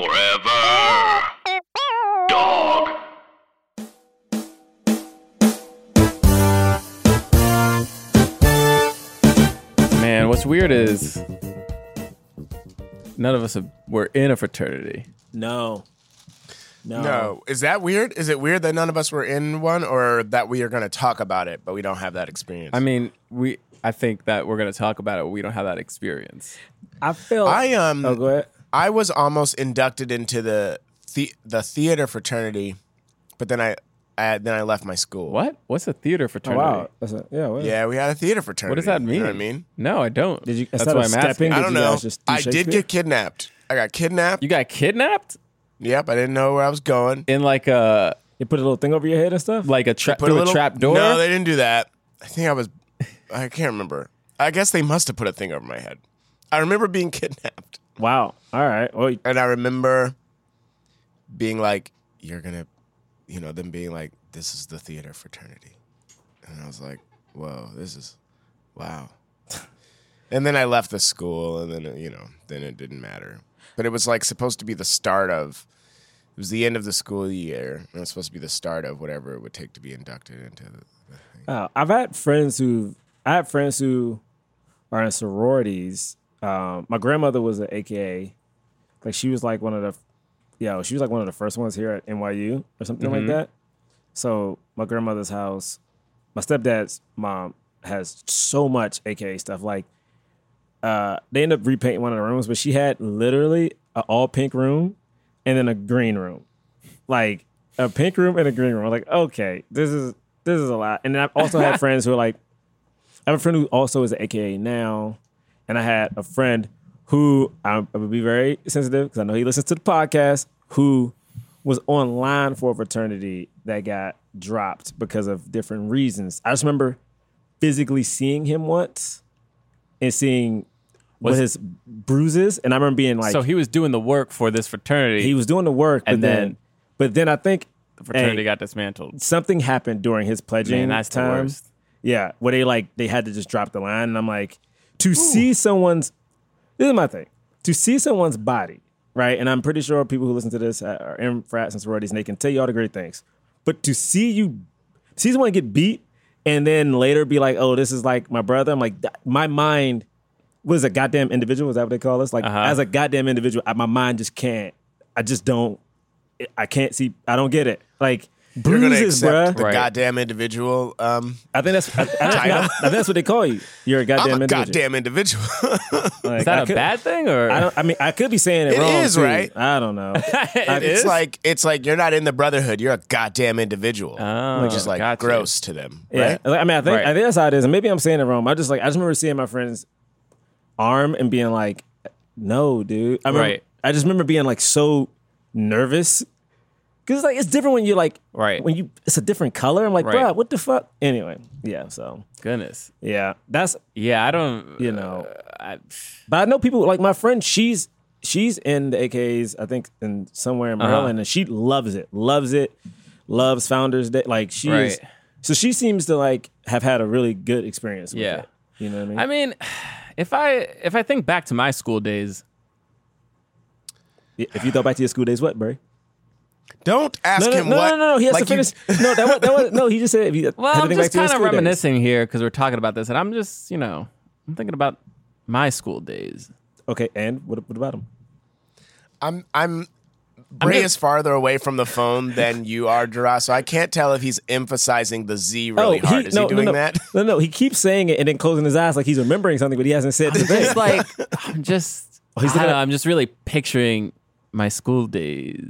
Forever. Dog. Man, what's weird is none of us have, were in a fraternity. No. No. No, is that weird? Is it weird that none of us were in one, or that we are going to talk about it, but we don't have that experience? I mean, we. I think that we're going to talk about it. But we don't have that experience. I feel. I um, oh, go ahead. I was almost inducted into the the, the theater fraternity, but then I, I then I left my school. What? What's a theater Oh, fraternity? wow. That's a, yeah. What, Yeah, we had a theater fraternity. What does that mean? You know what I mean? No, I don't. Did you- That's instead why I'm asking. stepping- I don't know. just do I did get kidnapped. I got kidnapped. You got kidnapped Yep, I didn't know where I was going. in like a They put a little thing over your head and stuff. like a trap Put a, little- trap door. No, they didn't do that. I think I was. I can't remember. I guess they must have put a thing over my head. I remember being kidnapped, wow. All right. Well, and I remember being like, "You're gonna," you know, them being like, "This is the theater fraternity," and I was like, "Whoa, this is wow." and then I left the school, and then you know, then it didn't matter. But it was like supposed to be the start of. It was the end of the school year, and it was supposed to be the start of whatever it would take to be inducted into the, the thing. Uh, I've had friends who I have friends who are in sororities. Um, my grandmother was an AKA, like she was like one of the, yeah, she was like one of the first ones here at NYU or something like that. So my grandmother's house, my stepdad's mom has so much AKA stuff. Like, uh, they end up repainting one of the rooms, but she had literally an all pink room and then a green room like a pink room and a green room. I'm like, okay, this is this is a lot. And then I've also had friends who are like, I have a friend who also is an AKA now, and I had a friend who I'm, I would be very sensitive because I know he listens to the podcast. Who was online for a fraternity that got dropped because of different reasons. I just remember physically seeing him once and seeing what Was- his bruises, and I remember being like, so he was doing the work for this fraternity. he was doing the work, but And then, then- but then I think the fraternity got dismantled. something happened during his pledging Man, that's the time. worst. Yeah, where they like they had to just drop the line, and I'm like, to see someone's this is my thing to see someone's body, right? And I'm pretty sure people who listen to this are in frats and sororities, and they can tell you all the great things. But to see you see someone get beat, and then later be like, oh, this is like my brother. I'm like, my mind was a goddamn individual. Is that what they call us? Like Uh-huh. as a goddamn individual, I, my mind just can't. I just don't. I can't see. I don't get it. Like You're gonna bruises, accept bruh. the Right. goddamn individual. Um, I think that's I, I, Title. I think that's what they call you. You're a goddamn I'm a individual. goddamn individual. Like, Is that I a could- bad thing or? I don't. I mean, I could be saying it, It wrong. is, too. right? I don't know. It it's is? like it's like you're not in the brotherhood. You're a goddamn individual, Oh, which is like gotcha. gross to them, Yeah, right? Like, I mean, I think Right. I think that's how it is, and maybe I'm saying it wrong. I just like I just remember seeing my friend's arm and being like, "No, dude." I remember, Right. I just remember being like so nervous because it's like it's different when you're like Right. when you it's a different color. I'm like, Right. bruh, what the fuck? Anyway, yeah. So Goodness. yeah, that's Yeah, I don't. You know. uh, I, But I know people like my friend. She's she's in the AKs. I think in somewhere in Uh-huh. Maryland, and she loves it. Loves it. Loves Founders Day. Like she is. Right. So she seems to like have had a really good experience. With Yeah. it. You know what I mean? I mean, if I if I think back to my school days, if you thought back to your school days, what, Bray? Don't ask No, no, him no, what. no, no, no. He has like to you- finish. no, that was, that was no. He just said if you well, I'm just kind of school days. reminiscing here because we're talking about this, and I'm just you know I'm thinking about my school days. Okay, and what, what about him? I'm I'm Bray gonna- is farther away from the phone than you are, Dara, so I can't tell if he's emphasizing the Z oh, really hard. Is Oh, no, he doing no, no. that? No, no. He keeps saying it and then closing his eyes like he's remembering something, but he hasn't said the thing. It's like I'm just Oh, he's I don't looking know, I'm just really picturing my school days.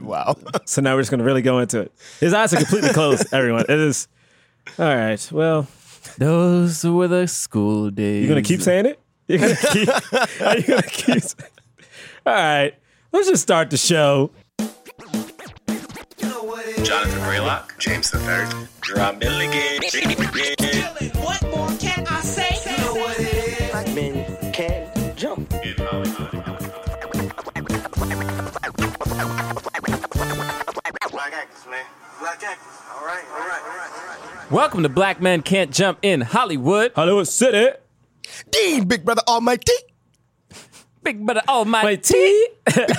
Wow. So now we're just gonna really go into it. His eyes are completely closed. Everyone, it is. All right. Well, Those were the school days. you're gonna keep saying it. You're gonna keep. are you gonna keep? All right. Let's just start the show. Jonathan Braylock, James the Third, Drum Milligan. What more Black actors. All right, all right, all right, all right, all right. Welcome to Black Men Can't Jump in Hollywood. Hollywood City. Dean, Big Brother Almighty. Big brother almighty. Wait, T.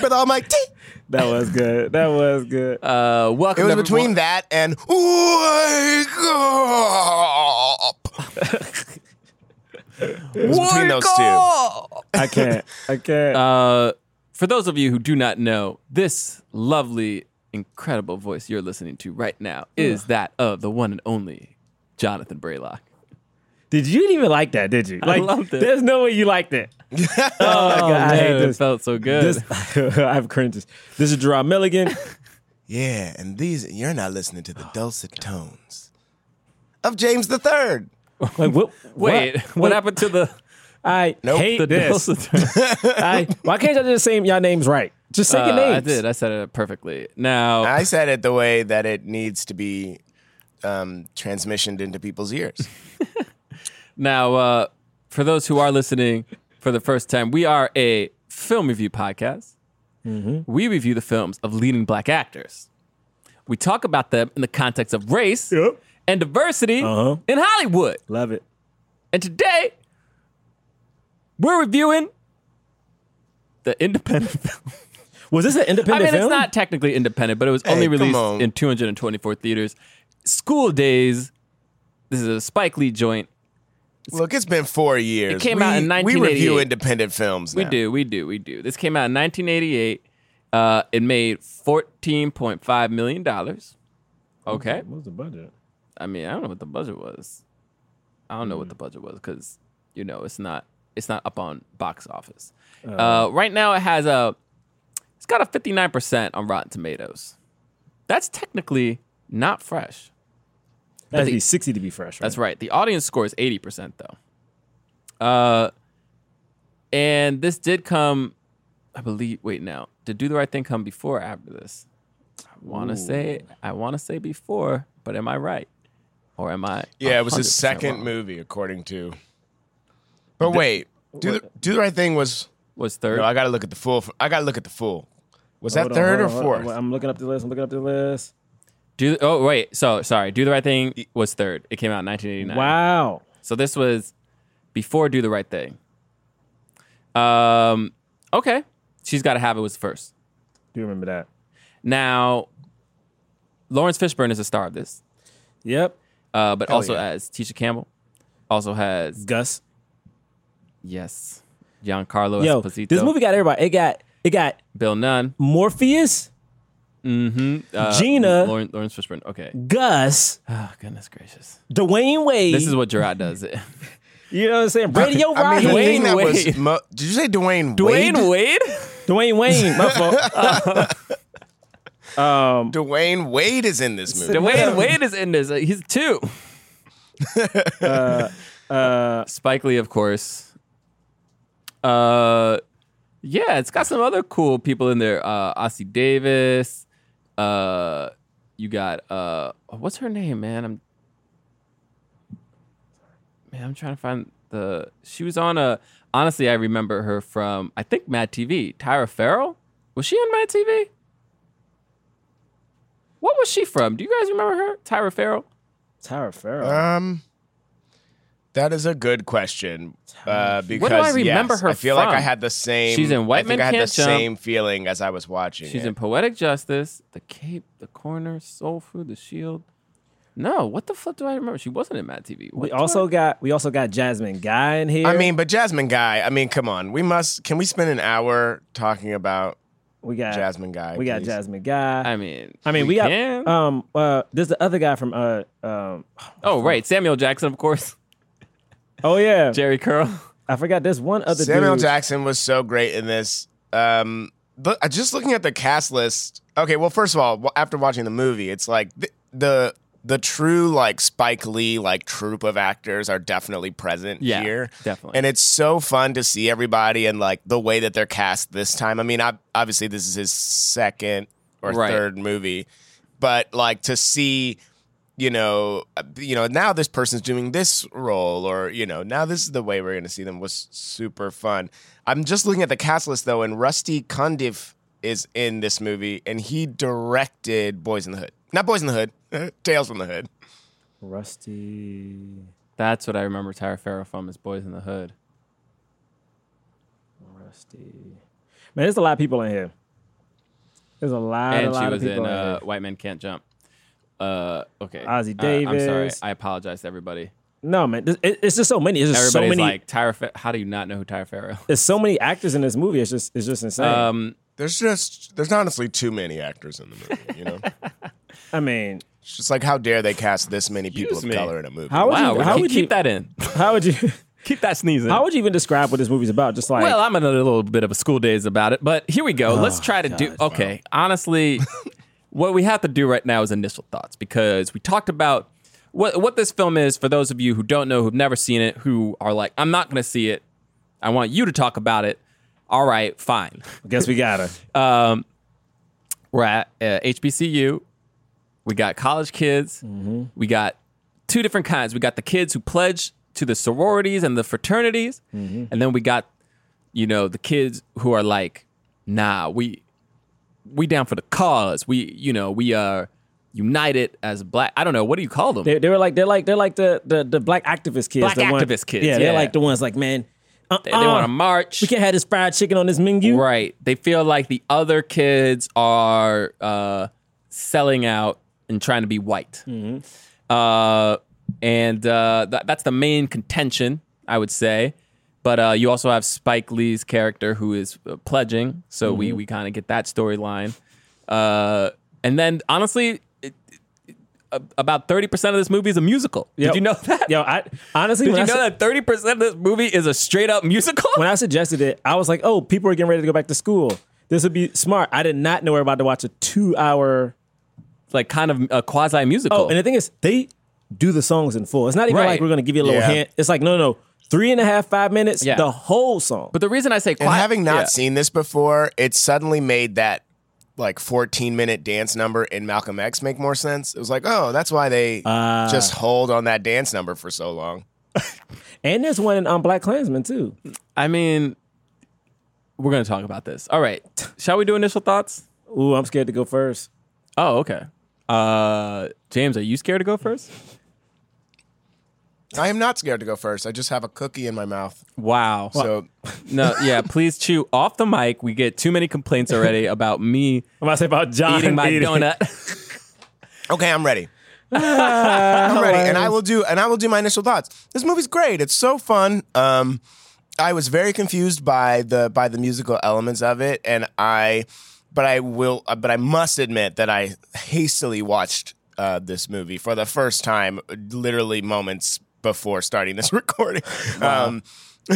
But I'm like, "Tee." That was good. That was good. Uh, welcome. it was everyone- between that and wake up. It was between those two. I can't. I can't. Uh, for those of you who do not know, this lovely, incredible voice you're listening to right now is that of the one and only Jonathan Braylock. did you even like that? Did you? Like, loved it. There's no way you liked it. oh my God, I hate Man, it this. felt so good. This I have cringes. This is Gerard Milligan. Yeah, and these you're not listening to the dulcet tones of James the Third. Like, what, Wait, what, happened to the I Nope. hate the this. I, why can't y'all just say y'all names right? Just say your Uh, names. I did. I said it perfectly. Now, I said it the way that it needs to be um, transmissioned into people's ears. Now, uh, for those who are listening for the first time, we are a film review podcast. Mm-hmm. We review the films of leading black actors. We talk about them in the context of race Yep. and diversity Uh-huh. in Hollywood. Love it. And today, we're reviewing the independent film. Was this an independent? Film? I mean, film? it's not technically independent, but it was Hey, only come released on. in 224 theaters. School Daze. This is a Spike Lee joint. Look, it's been four years. It came we, out in We review independent films. We do, we do, we do. This came out in 1988. Uh, it made 14.5 million dollars. Okay, What was the budget? I mean, I don't know what the budget was. I don't know what the budget was because you know it's not it's not up on box office. Uh, right now, it has a it's got a 59 percent on Rotten Tomatoes. That's technically not fresh. That has to the- be 60 to be fresh, right? That's right. The audience score is 80% though. Uh and this did come I believe wait now. Did Do the Right Thing come before or after this? I want to say I want to say before, but am I right? Or am I Yeah, it was his second wrong? movie, according to. But wait, do the, do the right thing was. Was third? No, I got to look at the full. I got to look at the full. Was that Hold on, third hold or on, hold fourth? on. I'm looking up the list. I'm looking up the list. Do Oh wait, so sorry. Do the Right Thing was third. It came out in 1989. Wow. So this was before Do the Right Thing. Um okay. She's Got to Have It was first. Do you remember that? Now, Laurence Fishburne is a star of this, Yep. uh, but also yeah. as Tisha Campbell. Also has Gus. yes, Giancarlo Yo, Esposito. this movie got everybody. It got it got Bill Nunn, Morpheus, uh, Gina. Laurence, Laurence Fishburne. Okay. Gus, Oh goodness gracious, Dwayne Wade. this is what Gerard does. You know what I'm saying. Radio I mean, the Rocky. thing that was. Mo- did you say Dwayne Wade? Dwayne Wade. Dwayne Wayne. My fault. um, Dwayne Wade is in this movie. Dwayne Wade is in this. Uh, He's two. uh, Spike Lee, of course. Uh, yeah, it's got some other cool people in there. Uh, Ossie Davis. Uh, you got uh, what's her name, man? I'm man, I'm trying to find the. She was on a. Honestly, I remember her from I think Mad TV. Tyra Ferrell was she on Mad TV? What was she from? Do you guys remember her? Tyra Ferrell. Tyra Ferrell. Um, that is a good question. Uh, because do I remember yes, her I feel like I had the same. She's in White I think Men I had Can't the Jump. same feeling as I was watching. She's it. in Poetic Justice, The Cape, The Corner, Soul Food, The Shield. No, what the fuck do I remember? She wasn't in Mad TV. What we also I- got we also got Jasmine Guy in here. I mean, but Jasmine Guy. I mean, come on. We must. Can we spend an hour talking about we got Jasmine Guy? We got please? Jasmine Guy. I mean, I mean, we, got can. um uh there's the other guy from uh um oh, right, Samuel Jackson, of course. Oh yeah Jheri Curl. I forgot there's one other Samuel dude. Jackson was so great in this. Um, look, uh, just looking at the cast list. Okay, well, first of all, after watching the movie, it's like the the, the true like Spike Lee like troop of actors are definitely present Yeah, here, definitely. and it's so fun to see everybody and like the way that they're cast this time. I mean, I, obviously this is his second or Right. third movie, but like to see you know, uh, you know, now this person's doing this role, or you know, now this is the way we're going to see them was super fun. I'm just looking at the cast list though, and Rusty Cundiff is in this movie, and he directed Boys in the Hood, not Boys in the Hood, Tales from the Hood. Rusty That's what I remember Tyra Ferrell from is Boys in the Hood. Rusty. Man, there's a lot of people in here. There's a lot, a and lot she was in uh. White Men Can't Jump. Uh, okay. Ossie Uh, I'm sorry. I apologize to everybody. No, man, it- it's just so many. It's just so Everybody's many. like Tyra. Fa- How do you not know who Tyra Farrow? there's so many actors in this movie. It's just, it's just insane. Um, There's just there's honestly too many actors in the movie. You know, I mean, it's just like how dare they cast this many people Excuse of me. color in a movie? How would wow. you- we how keep, would you- keep that in. how would you, keep that sneezing. how would you even describe what this movie's about? Just like, well, I'm in a little bit of a school days about it, but here we go. Let's try to do. Okay, honestly, what we have to do right now is initial thoughts because we talked about what what this film is for those of you who don't know, who've never seen it, who are like, I'm not going to see it. I want you to talk about it. All right, fine. I guess we gotta. Um, we're at uh, HBCU. We got college kids. Mm-hmm. We got two different kinds. We got the kids who pledge to the sororities and the fraternities, mm-hmm. and then we got, you know, the kids who are like, nah, we we down for the cause. We, you know, we are united as black. I don't know. What do you call them? They, they were like, they're like, they're like the the, the black activist kids. Black the one- activist kids, Yeah, they're like the ones like, man, uh, they want to march. We can't have this fried chicken on this menu. Right. They feel like the other kids are uh, selling out and trying to be white. Uh, and uh, th- that's the main contention, I would say. But uh, you also have Spike Lee's character who is uh, pledging. So we, we kind of get that storyline. Uh, and then, honestly, it, it, uh, about 30% of this movie is a musical. Yep. Did you know that? Yo, I honestly, Did you I, know su- that 30% of this movie is a straight up musical? when I suggested it, I was like, oh, people are getting ready to go back to school. This would be smart. I did not know we are about to watch a two hour. like kind of a quasi musical. Oh, and the thing is, they do the songs in full. It's not even Right. like we're going to give you a little Yeah. hint. It's like, no, no, no. Three and a half, five minutes, Yeah. the whole song. but the reason I say And having not yeah. seen this before, it suddenly made that like 14 minute dance number in Malcolm X make more sense. It was like, oh, that's why they Ah. just hold on that dance number for so long. and there's one on um, Black Klansman, too. I mean, we're gonna talk about this. All right, shall we do initial thoughts? Ooh, I'm scared to go first. Oh, okay. Uh, James, are you scared to go first? I am not scared to go first. I just have a cookie in my mouth. Wow. So no, yeah. Please chew off the mic. We get too many complaints already about me I'm about to say about John eating my eating. donut. Okay, I'm ready. I'm ready, and I will do. And I will do my initial thoughts. This movie's great. It's so fun. Um, I was very confused by the by the musical elements of it, and I, but I will, uh, but I must admit that I hastily watched uh, this movie for the first time, literally moments before starting this recording. Um,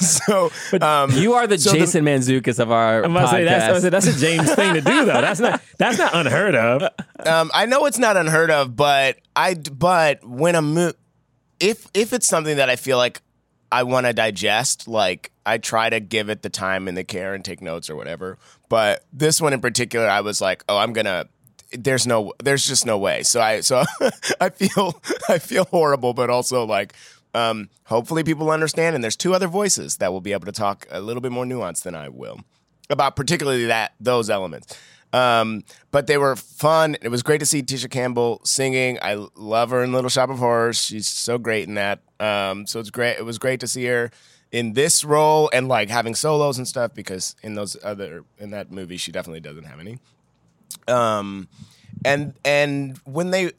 so, um, you are the So the- Jason Mantzoukas of our I'm about to podcast. say that's, I was say, that's a James thing to do though. That's not that's not unheard of. Um, I know it's not unheard of, but I but when a mo- if if it's something that I feel like I want to digest, like I try to give it the time and the care and take notes or whatever. But this one in particular, I was like, oh, I'm gonna. There's no, there's just no way. So I, so I feel, I feel horrible, but also like, um, hopefully people understand. And there's two other voices that will be able to talk a little bit more nuanced than I will about particularly that those elements. Um, but they were fun. It was great to see Tisha Campbell singing. I love her in Little Shop of Horrors. She's so great in that. Um, so it's great. It was great to see her in this role and like having solos and stuff because in those other in that movie she definitely doesn't have any. Um, and and when they,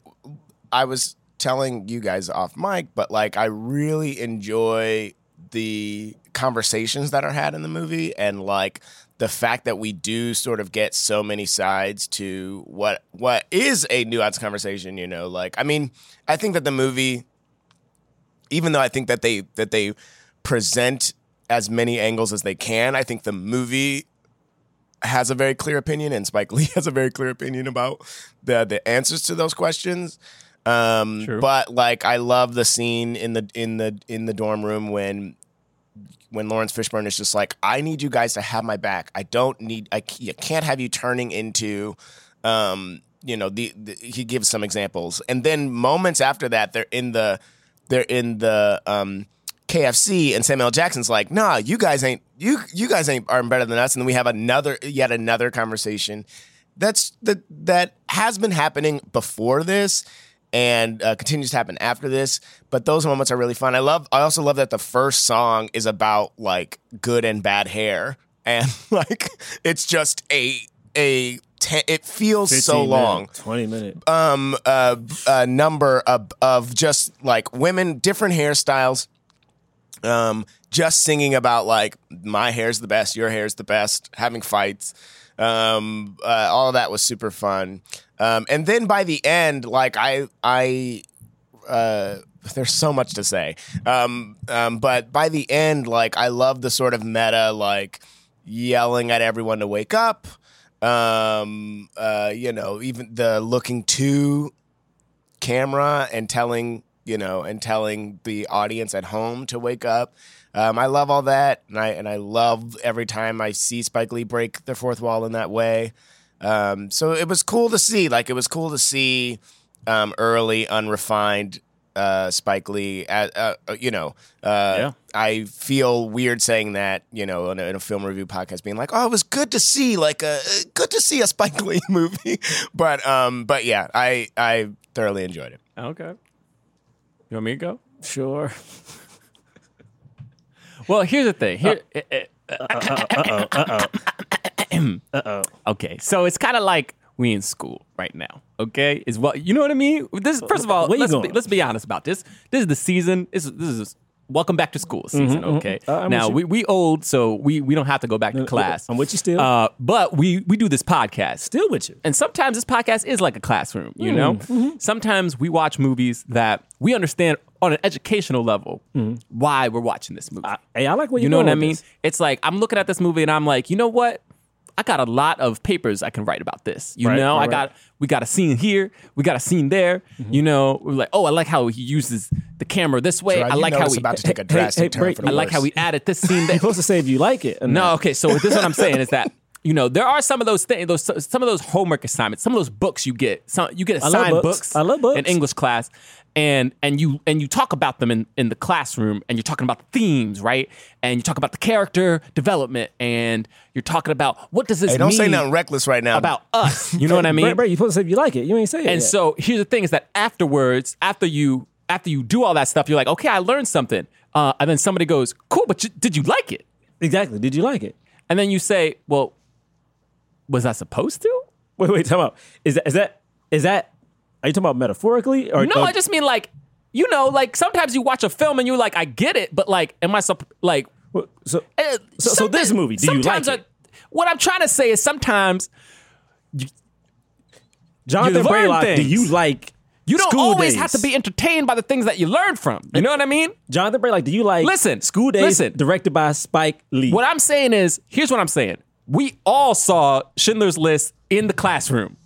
I was telling you guys off mic, but like I really enjoy the conversations that are had in the movie and like the fact that we do sort of get so many sides to what what is a nuanced conversation you know? Like i mean i think that the movie even though i think that they that they present as many angles as they can i think the movie has a very clear opinion and spike lee has a very clear opinion about the the answers to those questions um True. but like i love the scene in the in the in the dorm room when when Laurence Fishburne is just like, I need you guys to have my back. I don't need, I can't have you turning into, um, you know, the, the he gives some examples, and then moments after that, they're in the, they're in the um, KFC, and Samuel Jackson's like, Nah, you guys ain't, you you guys ain't are better than us, and then we have another, yet another conversation. That's that that has been happening before this, and uh, continues to happen after this. But those moments are really fun. I love. I also love that the first song is about like good and bad hair, and like it's just a a. Te- it feels 15 so long minute, twenty minute. um uh, a number of of just like women different hairstyles um just singing about like my hair's the best your hair's the best having fights. Um uh, all of that was super fun. Um and then by the end like i i uh there's so much to say. Um um but by the end like i love the sort of meta like yelling at everyone to wake up. Um uh you know even the looking to camera and telling you know and telling the audience at home to wake up um, i love all that and i and i love every time i see spike lee break the fourth wall in that way um, so it was cool to see like it was cool to see um, early unrefined uh, spike lee at, uh, uh, you know uh, Yeah. i feel weird saying that you know in a, in a film review podcast being like oh it was good to see like a good to see a spike lee movie but um but yeah i i thoroughly enjoyed it Okay. You want me to go? Sure. Well, here's the thing. Here, eh, eh, eh okay, so it's kind of like we in school right now. Okay, is what you know what I mean. This first of all, let's be, let's be honest about this. This is the season. This is this is welcome back to school season. Okay, Uh, I'm now we we old, so we we don't have to go back to class. I'm with you still. Uh, but we we do this podcast Still with you. and sometimes this podcast is like a classroom, Mm, you know? mm-hmm. Sometimes we watch movies that we understand on an educational level why we're watching this movie. Mm. I, hey, I like what you know what I mean? this. It's like I'm looking at this movie and I'm like, you know what? I got a lot of papers I can write about this. You Right, know, right, I got we got a scene here, we got a scene there. Mm-hmm. You know, we're like, oh, I like how he uses the camera this way. I like how it's he about to take a drastic hey, turn break- for the I like how worse. he added this scene You're there. supposed to say if you like it. No, not. okay. So this is what I'm saying is that you know there are some of those things, those some of those homework assignments, some of those books you get. Some you get assigned books. I love books. in English class, and and you and you talk about them in in the classroom, and you're talking about the themes, right? And you talk about the character development, and you're talking about what does this hey don't mean say nothing reckless right now about us. You know what I mean? Brett, Brett, you're supposed to say if you like it. You ain't say it. And yet. so here's the thing: is that afterwards, after you after you do all that stuff, you're like, okay, I learned something. Uh, and then somebody goes, cool, but you, did you like it? exactly. Did you like it? And then you say, well, was I supposed to? Wait, wait. Time out. Is that is that is that? Are you talking about metaphorically or No, I just mean like, you know, like sometimes you watch a film and you're like, I get it, but like, am I sup- like? so? eh, So- so this movie, do you like sometimes it? I- what I'm trying to say is sometimes Jonathan you learn Braylock, do you like? you don't always Days? have to be entertained by the things that you learn from. You know what I mean? Jonathan Braylock, do you like? Listen, School Daze, listen. directed by Spike Lee. What I'm saying is, here's what I'm saying. We all saw Schindler's List in the classroom.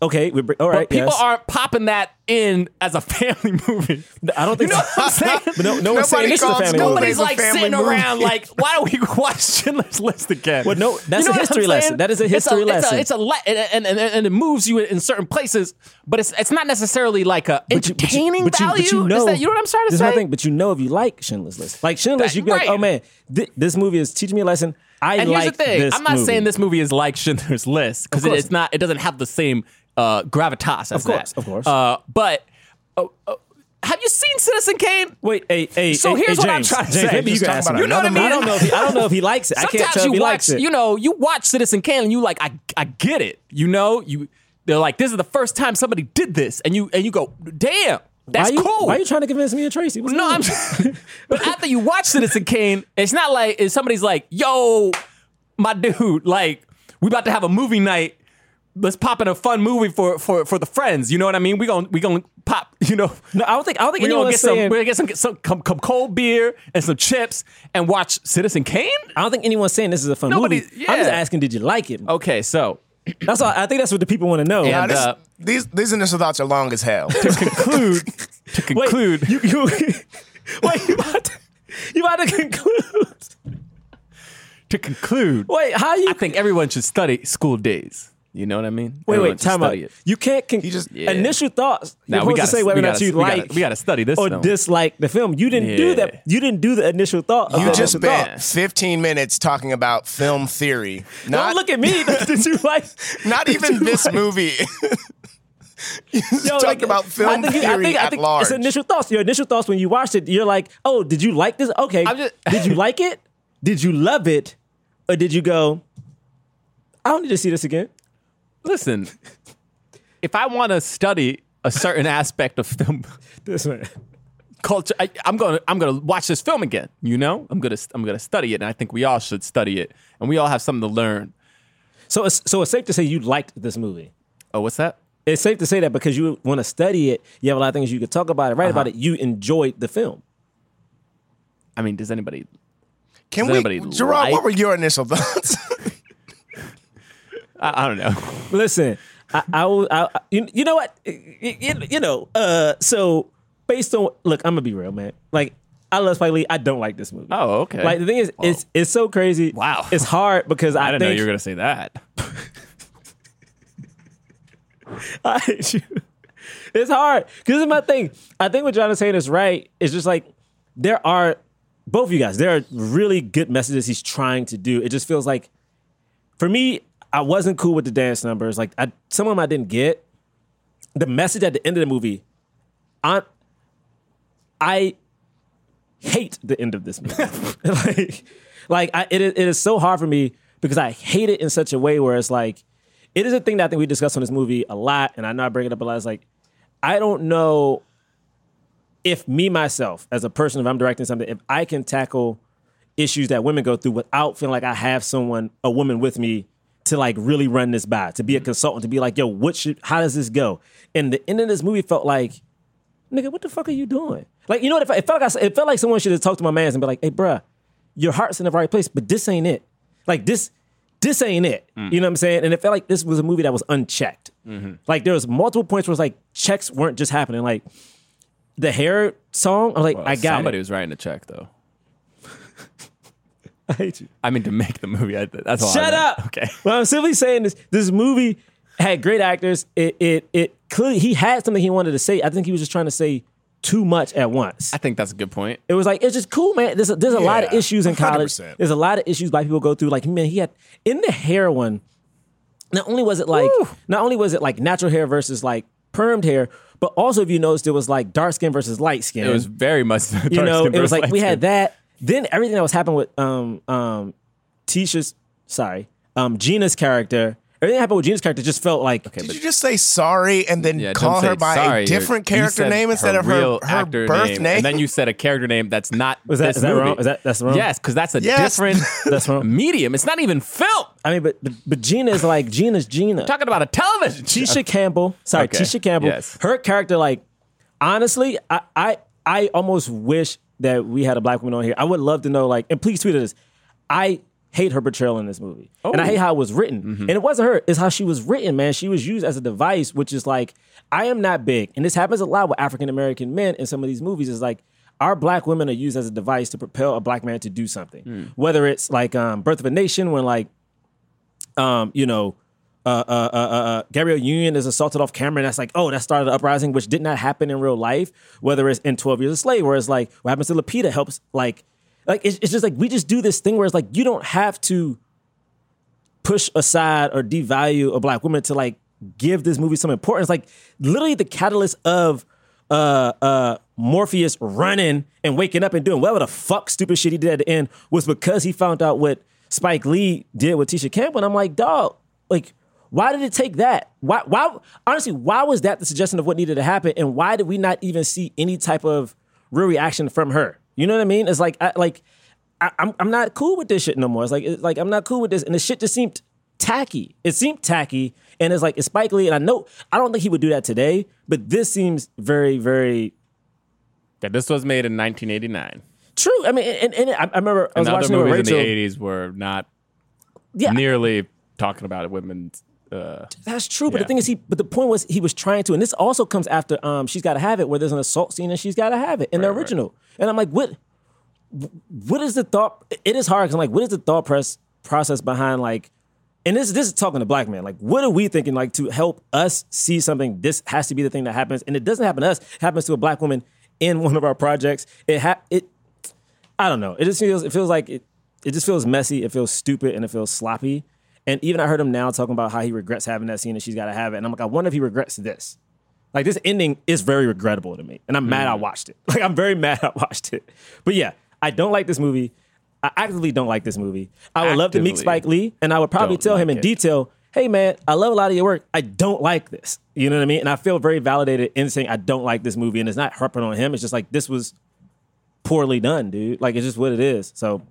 We- okay, we, all right. But people yes. aren't popping that in as a family movie. I don't think. You know what I'm saying? But no, no one's saying Nobody this is a family School movie. Nobody's like family sitting movie. around like, why don't we watch Schindler's List again? Well, no, that's a history lesson. That is a history it's lesson. It's a, le- and, and, and, and it moves you in certain places, but it's it's not necessarily like a But you- but you- entertaining but you- value. but you Is know, that- you know what I'm trying to this say? my thing, but you know if you like Schindler's List, like Schindler's That- you be like, oh man, thi- this movie is teaching me a lesson. I and like here's the thing: this I'm not movie. saying this movie is like Schindler's List because Of it's not. It doesn't have the same uh, gravitas as Of course, that. of course. Uh, but uh, uh, have you seen Citizen Kane? Wait, hey, hey, So hey, here's hey, what I'm trying to James, say. Maybe you Just can talking ask about You know what I mean? I don't know if he, I don't know if he likes it. I can't Sometimes tell you if he watch, likes it. you know, you watch Citizen Kane and you like, I, I get it. You know, you they're like, this is the first time somebody did this, and you and you go, damn, that's why you, cool. Why are you trying to convince me of Tracy? What's No, I'm. on? but after you watch Citizen Kane, it's not like if somebody's like, "Yo, my dude, like we about to have a movie night. Let's pop in a fun movie for for for the friends." You know what I mean? We gonna we gonna pop. You know. No, I don't think. I don't think We're gonna anyone's get some. We're gonna get some, get some, some, some cold beer and some chips and watch Citizen Kane. I don't think anyone's saying this is a fun Nobody- movie. I'm just asking, did you like it? Okay, so That's all. I think that's what the people want to know. Now, And, this- uh, these these initial thoughts are long as hell. to conclude, to Wait, conclude, you, you, wait, you about to, you about to conclude? to conclude, Wait, how you? I think everyone should study School Daze. You know what I mean? Wait, Everyone wait, should time out. it. You can't. Con- He just- Yeah. initial thoughts. Now, You're we supposed gotta- to say whether or not you we gotta- like we gotta study this or film. dislike the film. You didn't do that. You didn't do the initial thought. You the just initial thought. spent 15 minutes talking about film theory. Don't look at me. Did you like? not even this like- movie. Yo, talking about film theory at large. It's initial thoughts. Your initial thoughts when you watched it, you're like, "Oh, did you like this? Okay, I'm just- did you like it? Did you love it, or did you go? I don't need to see this again." Listen, if I want to study a certain aspect of film This one. culture, I, I'm gonna I'm gonna watch this film again. You know, I'm gonna I'm gonna study it, and I think we all should study it, and we all have something to learn. So it's so it's safe to say you liked this movie. Oh, what's that? It's safe to say that because you want to study it, you have a lot of things you could talk about it, write about uh-huh. it. You enjoyed the film. I mean, does anybody? Can Does we, anybody Gerard? like- What were your initial thoughts? I, I don't know. Listen, I, I, will- I, you, you know what, you, you- know, uh, so based on look, I'm gonna be real, man. Like, I love Spike Lee. I don't like this movie. Oh, okay. Like the thing is, it's it's so crazy. Wow. it's hard because I, I didn't know you were gonna say that. I hate you. It's hard because this is my thing. I think what John is saying is right. It's just like there are both of you guys. There are really good messages he's trying to do. It just feels like for me, I wasn't cool with the dance numbers. Like I, some of them I didn't get. The message at the end of the movie, I, I hate the end of this movie. like, like I, it, is- it is so hard for me because I hate it in such a way where it's like, it is a thing that I think we discuss on this movie a lot, and I know I bring it up a lot. It's like, I don't know if me myself as a person, if I'm directing something, if I can tackle issues that women go through without feeling like I have someone, a woman with me to like really run this by, to be a mm-hmm. consultant, to be like, yo, what should, how does this go? And the end of this movie felt like, nigga, what the fuck are you doing? Like, you know what? It felt, like, it felt like someone should have talked to my man and be like, hey, bruh, your heart's in the right place, but this ain't it. Like this, this ain't it. Mm. You know what I'm saying? And it felt like this was a movie that was unchecked. Mm-hmm. Like there was multiple points where it's like checks weren't just happening. Like the hair song, I'm like, Well, I got somebody it. was writing a check though. I hate you. I mean, to make the movie. I, that's all. I Shut meant. up. Okay. Well, I'm simply saying this. This movie had great actors. It it it clearly he had something he wanted to say. I think he was just trying to say too much at once. I think that's a good point. It was like it's just cool, man. There's a, there's a lot of issues in college. 100%. There's a lot of issues black people go through. Like man, he had in the hair one. Not only was it like not only was it like natural hair versus like permed hair, but also if you noticed it was like dark skin versus light skin. It was very much. you know, it was like we had that. Then everything that was happening with um um Tisha's sorry um Gina's character. Everything that happened with Gina's character just felt like Okay, Did you just say sorry and then Yeah, call her by sorry. a different You're- character name instead of her, real her actor birth name? and then you said a character name that's not. Was that- this is that movie. wrong? Is that- that's wrong? Yes, because that's a Yes. different that's wrong. medium. It's not even film. I mean, but but, but Gina is like Gina's Gina. talking about a television. Tisha Campbell. Sorry, Okay, Tisha Campbell. yes. Her character, like, honestly, I, I I almost wish that we had a black woman on here. I would love to know, like, and please tweet at us. I hate her portrayal in this movie. And I Oh. hate how it was written. Mm-hmm. And it wasn't her, it's how she was written, man. She was used as a device, which is like, I am not big. And this happens a lot with African American men in some of these movies. Is like, our black women are used as a device to propel a black man to do something. Hmm. Whether it's like um, Birth of a Nation, when like um, you know, uh, uh, uh, uh, uh, Union is assaulted off camera, and that's like, oh, that started an uprising, which did not happen in real life. Whether it's in Twelve Years a Slave, where it's like, what happens to Lupita helps, like, like it's, it's just like we just do this thing where it's like you don't have to push aside or devalue a black woman to like give this movie some importance. Like literally the catalyst of uh uh Morpheus running and waking up and doing whatever the fuck stupid shit he did at the end was because he found out what Spike Lee did with Tisha Campbell. And I'm like, dog, like, why did it take that? Why why honestly, why was that the suggestion of what needed to happen? And why did we not even see any type of real reaction from her? You know what I mean? It's like I like I, I'm I'm not cool with this shit no more. It's like it's like I'm not cool with this, and the shit just seemed tacky. It seemed tacky, and it's like it's Spike Lee, and I know I don't think he would do that today, but this seems very very That this was made in 1989. true. I mean, and, and I, I remember I was watching it with movies in the 80s were not yeah, nearly talking about women's. Uh, That's true, but Yeah. the thing is, he. But the point was, he was trying to, and this also comes after um, she's got to have it, where there's an assault scene, and she's got to have it in the Right, right. original. And I'm like, what? What is the thought? It is hard because I'm like, what is the thought press process behind like? And this this is talking to black men. Like, what are we thinking? Like to help us see something. This has to be the thing that happens, and it doesn't happen to us. It happens to a black woman in one of our projects. It ha- it. I don't know. It just feels. It feels like it. It just feels messy. It feels stupid, and it feels sloppy. And even I heard him now talking about how he regrets having that scene and she's got to have it. And I'm like, I wonder if he regrets this. Like this ending is very regrettable to me, and I'm mad I mm. watched it. Like I'm very mad I watched it. But yeah, I don't like this movie. I actively don't like this movie. I would love to meet Spike Lee, and I would probably tell him in it. detail, "Hey man, I love a lot of your work. I don't like this." You know what I mean? And I feel very validated in saying I don't like this movie, and it's not harping on him. It's just like this was poorly done, dude. Like it's just what it is. So,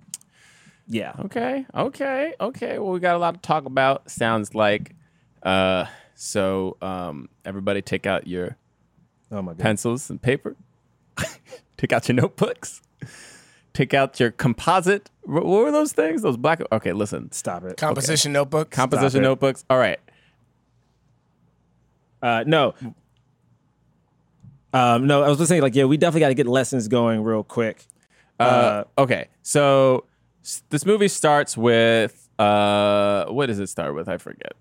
yeah. Okay, okay, okay. Well, we got a lot to talk about. Sounds like. Uh, so um, everybody, take out your Oh my god. pencils and paper. take out your notebooks. Take out your composite. What what were those things? Those black. Okay, listen. Stop it. Composition notebooks. Composition notebooks. All right. Uh, no. Um, no, I was just saying, like, yeah, we definitely got to get lessons going real quick. Uh, okay. So s- this movie starts with uh, what does it start with? I forget.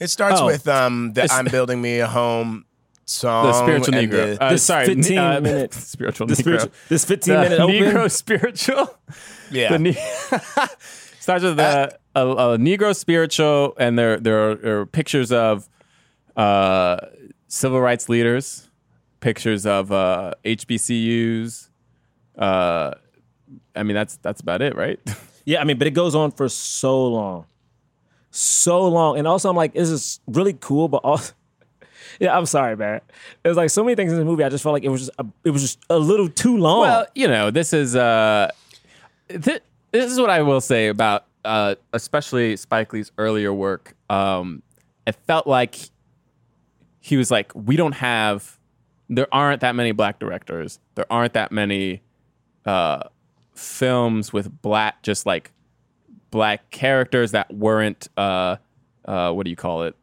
It starts Oh. with um the It's- I'm building me a home song. The spiritual and Negro. the- Uh, This sorry, 15 uh, minute- spiritual This, Negro. spiritual, this 15 the minute open. Negro spiritual. yeah. The ne- starts with the, a, a Negro spiritual, and there there are, there are pictures of uh, civil rights leaders, pictures of uh, HBCUs. Uh, I mean, that's that's about it, right? Yeah, I mean, but it goes on for so long. So long. And also, I'm like, this is really cool, but also, yeah, I'm sorry, man. There's like so many things in the movie. I just felt like it was just a, it was just a little too long. Well, you know, this is uh, th- this is what I will say about uh, especially Spike Lee's earlier work. Um, it felt like he was like, we don't have, there aren't that many black directors. There aren't that many uh, films with black, just like black characters that weren't uh, uh, what do you call it,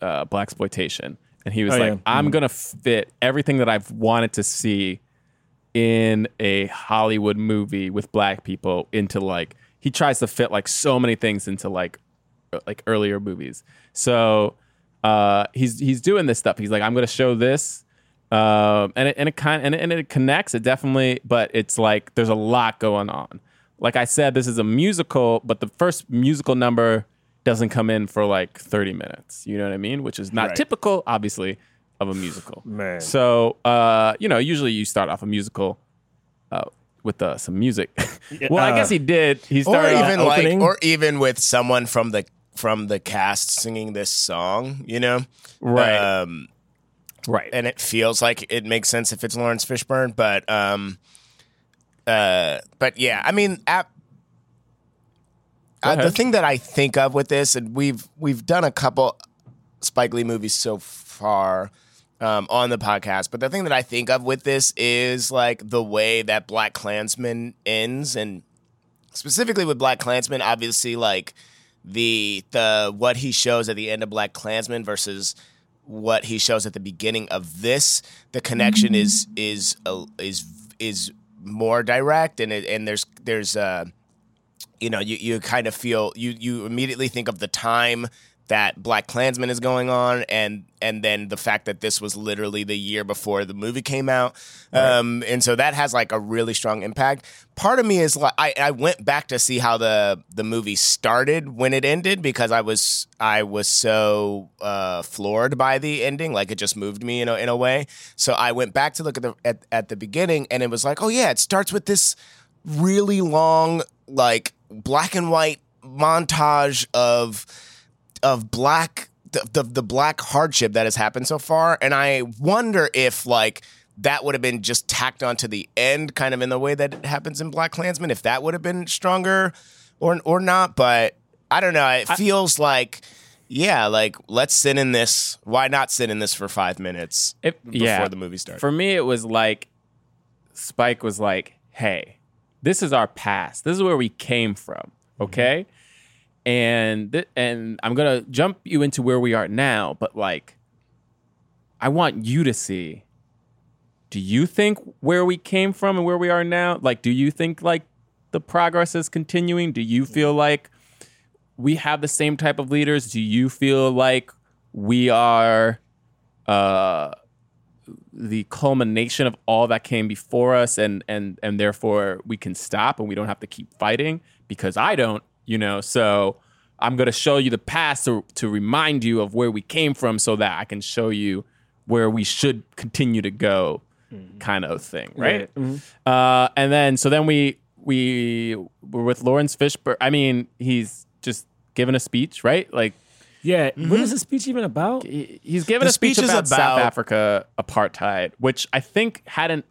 uh, black exploitation. And he was Oh, like, yeah. I'm gonna fit everything that I've wanted to see in a Hollywood movie with black people into like he tries to fit like so many things into like uh, like earlier movies. So uh, he's he's doing this stuff. He's like, I'm gonna show this, um, and it and it kind and it, and it connects. It definitely, but it's like there's a lot going on. Like I said, this is a musical, but the first musical number doesn't come in for like 30 minutes. You know what I mean? Which is not Right. typical, obviously, of a musical. Man. So, uh, you know, usually you start off a musical uh, with uh, some music. well, I uh, guess he did. He or started off even like opening. or even with someone from the from the cast singing this song, you know? Right. Um right. and it feels like it makes sense if it's Laurence Fishburne, but um uh but yeah, I mean at, uh, the thing that I think of with this, and we've we've done a couple Spike Lee movies so far um, on the podcast, but the thing that I think of with this is like the way that Black Klansman ends, and specifically with Black Klansman, obviously like the the what he shows at the end of Black Klansman versus what he shows at the beginning of this, the connection is is uh, is is more direct, and it, and there's there's uh you know, you, you kind of feel you you immediately think of the time that Black Klansman is going on, and and then the fact that this was literally the year before the movie came out, um, and so that has like a really strong impact. Part of me is like I, I went back to see how the the movie started when it ended because I was I was so uh, floored by the ending, like it just moved me in a, in a way. So I went back to look at the at, at the beginning, and it was like, oh yeah, it starts with this really long like black and white montage of of black the, the the black hardship that has happened so far and i wonder if like that would have been just tacked onto the end kind of in the way that it happens in black klansman if that would have been stronger or or not but i don't know it feels like yeah like let's sit in this why not sit in this for five minutes It- before yeah. the movie starts For me, it was like Spike was like, "Hey, this is our past. This is where we came from. Mm-hmm. Okay, and th- and I'm gonna jump you into where we are now, but like, I want you to see. Do you think where we came from and where we are now? Like, do you think like the progress is continuing? Do you feel like we have the same type of leaders? Do you feel like we are uh the culmination of all that came before us and and and therefore we can stop and we don't have to keep fighting because I don't, you know. So I'm going to show you the past to to remind you of where we came from so that I can show you where we should continue to go, mm-hmm. kind of thing, right? Yeah. Mm-hmm. Uh, and then so then we we were with Laurence Fishburne. I mean, he's just given a speech, right? Like Yeah. What is mm-hmm. the speech even about? he's given The a speech, speech is about, South Africa apartheid, which I think hadn't.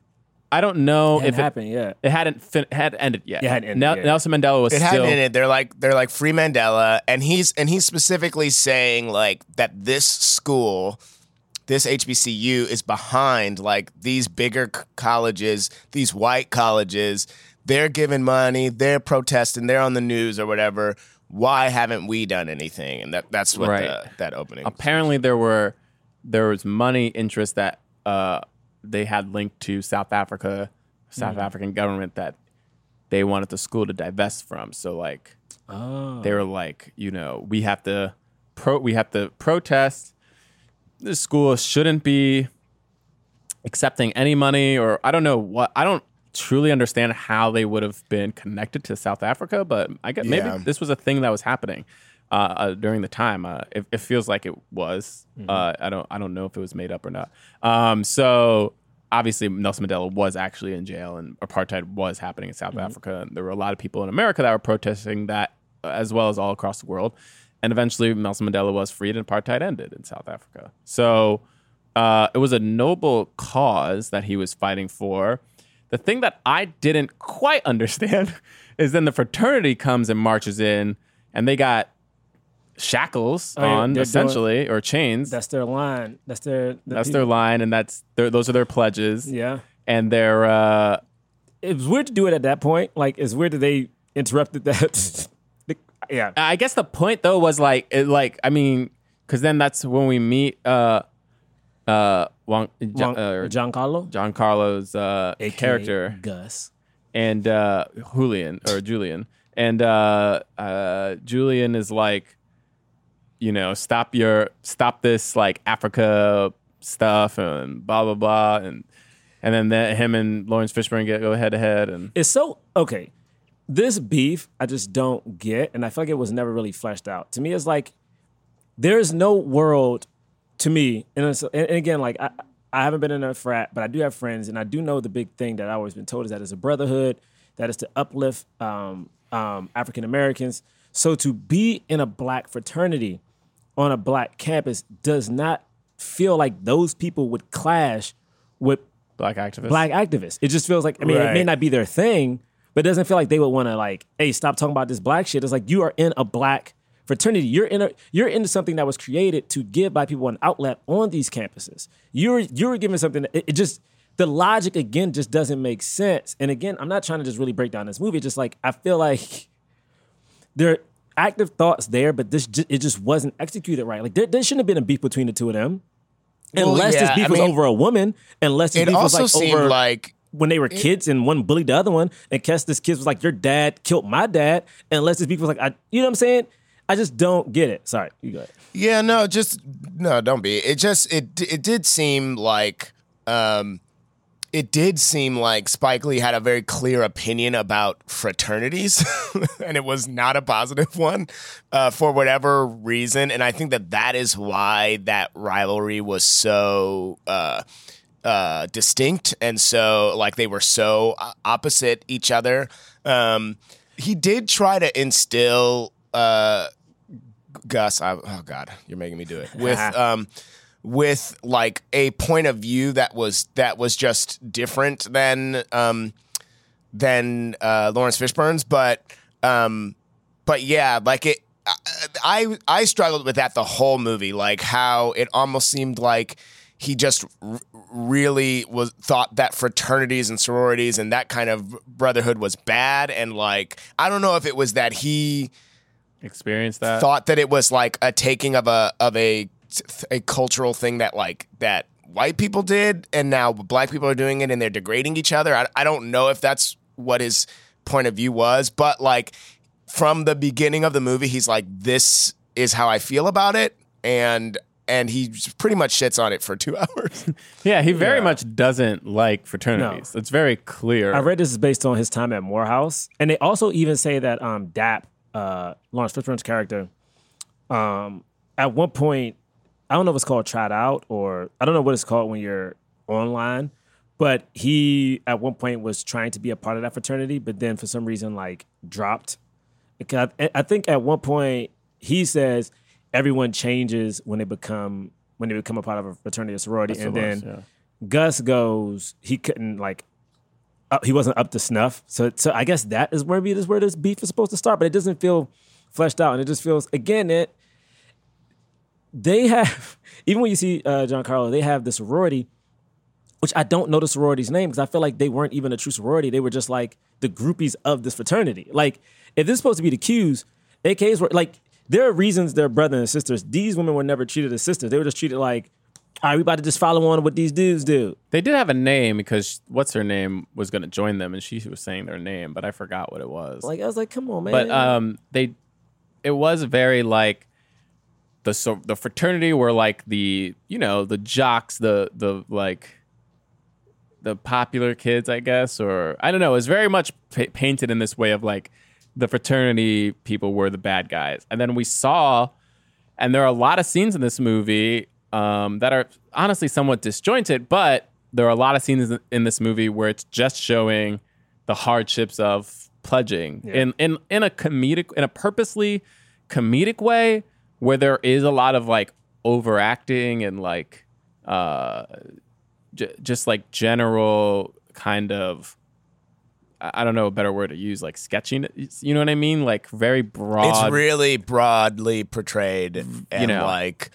I don't know Hadn't if it, happened yet. it hadn't fin- had ended yet. Yeah, hadn't ended Nel- yet. Nelson Mandela was It still. hadn't ended. They're like they're like free Mandela, and he's and he's specifically saying like that this school, this HBCU is behind like these bigger c- colleges, these white colleges. They're giving money, they're protesting, they're on the news or whatever. Why haven't we done anything? And that that's what Right. the, that opening. apparently there were there was money interest that uh, they had linked to South Africa, South Mm. African government that they wanted the school to divest from. So like Oh. they were like, you know, we have to pro we have to protest. This school shouldn't be accepting any money or I don't know what I don't truly understand how they would have been connected to South Africa, but I guess Yeah. maybe this was a thing that was happening uh, uh, during the time. Uh, it, it feels like it was. Uh, I don't I don't know if it was made up or not. Um, so obviously Nelson Mandela was actually in jail and apartheid was happening in South Africa. And there were a lot of people in America that were protesting that uh, as well as all across the world. And eventually Nelson Mandela was freed and apartheid ended in South Africa. So uh, it was a noble cause that he was fighting for. The thing that I didn't quite understand is then the fraternity comes and marches in and they got shackles Oh, on they're doing- essentially or chains. That's their line. That's their. the That's people- their line, and that's their, those are their pledges. Yeah. And they're uh, It was weird to do it at that point. Like, it's weird that they interrupted that. yeah. I guess the point though was like it, like I mean, because then that's when we meet uh, uh, Juan, Juan- uh, Giancarlo. Giancarlo's uh, AKA character Gus. and uh, Julian or Julian, and uh, uh, Julian is like, you know, stop your stop this like Africa stuff and blah blah blah, and and then that him and Laurence Fishburne get go head to head, and It's so okay. This beef, I just don't get, and I feel like it was never really fleshed out. To me, it's like there's no world to me, and and again, like I, I haven't been in a frat, but I do have friends, and I do know the big thing that I've always been told is that it's a brotherhood, that is to uplift um, um, African Americans. So to be in a black fraternity on a black campus does not feel like those people would clash with black activists. black activists. It just feels like I mean, it may not be their thing, but it doesn't feel like they would want to like, hey, stop talking about this black shit. It's like you are in a black fraternity. You're in a you're into something that was created to give black people an outlet on these campuses. You're you're giving something that it, it just the logic again just doesn't make sense. And again, I'm not trying to just really break down this movie. It's just like I feel like there active thoughts there, but this ju- it just wasn't executed right. Like there, there shouldn't have been a beef between the two of them. Well, Unless this yeah, beef I was mean, over a woman, unless this it beef was also like seemed over like when they were kids and one bullied the other one, and Kestis kids was like, "Your dad killed my dad," and unless this beef was like, I, you know what I'm saying? I just don't get it. Sorry, you go ahead. Yeah, no, just no, don't be. It just it it did seem like um it did seem like Spike Lee had a very clear opinion about fraternities, and it was not a positive one uh, for whatever reason. And I think that that is why that rivalry was so uh, uh, distinct, and so like they were so opposite each other. Um, he did try to instill. Uh, Gus, I, oh God, you're making me do it with um, with like a point of view that was that was just different than um, than uh, Laurence Fishburne's, but um, but yeah, like it. I I struggled with that the whole movie, like how it almost seemed like he just r- really was thought that fraternities and sororities and that kind of brotherhood was bad, and like I don't know if it was that he experienced that. thought that it was like a taking of a of a a cultural thing that like that white people did and now black people are doing it and they're degrading each other. I, I don't know if that's what his point of view was, but like from the beginning of the movie, he's like, "This is how I feel about it," and and he pretty much shits on it for two hours. yeah, he very much doesn't like fraternities. It's very clear. I read this is based on his time at Morehouse, and they also even say that um, Dap, uh, Laurence Fishburne's character, um, at one point I don't know if it's called tried out or I don't know what it's called when you're online, but he at one point was trying to be a part of that fraternity, but then for some reason like dropped. Because I, think at one point he says everyone changes when they become when they become a part of a fraternity or sorority, That's and it then was, yeah. Gus goes he couldn't like up, he wasn't up to snuff. So so I guess that is where this where this beef is supposed to start, but it doesn't feel fleshed out, and it just feels again it. They have even when you see uh, Giancarlo, they have the sorority, which I don't know the sorority's name because I feel like they weren't even a true sorority. They were just like the groupies of this fraternity. Like if this is supposed to be the Qs, AKs were like there are reasons they're brothers and sisters. These women were never treated as sisters. They were just treated like, all right, we about to just follow on what these dudes do. They did have a name because what's her name was going to join them, and she was saying their name, but I forgot what it was. Like I was like, come on, man. but um, they, it was very like the so the fraternity were like the you know the jocks, the the like the popular kids, I guess, or I don't know. It was very much pa- painted in this way of like the fraternity people were the bad guys, and then we saw, and there are a lot of scenes in this movie um, that are honestly somewhat disjointed, but there are a lot of scenes in this movie where it's just showing the hardships of pledging in in in a comedic in a purposely comedic way where there is a lot of like overacting and like uh j- just like general kind of I don't know a better word to use like sketching you know what I mean like very broad It's really broadly portrayed, and know. like,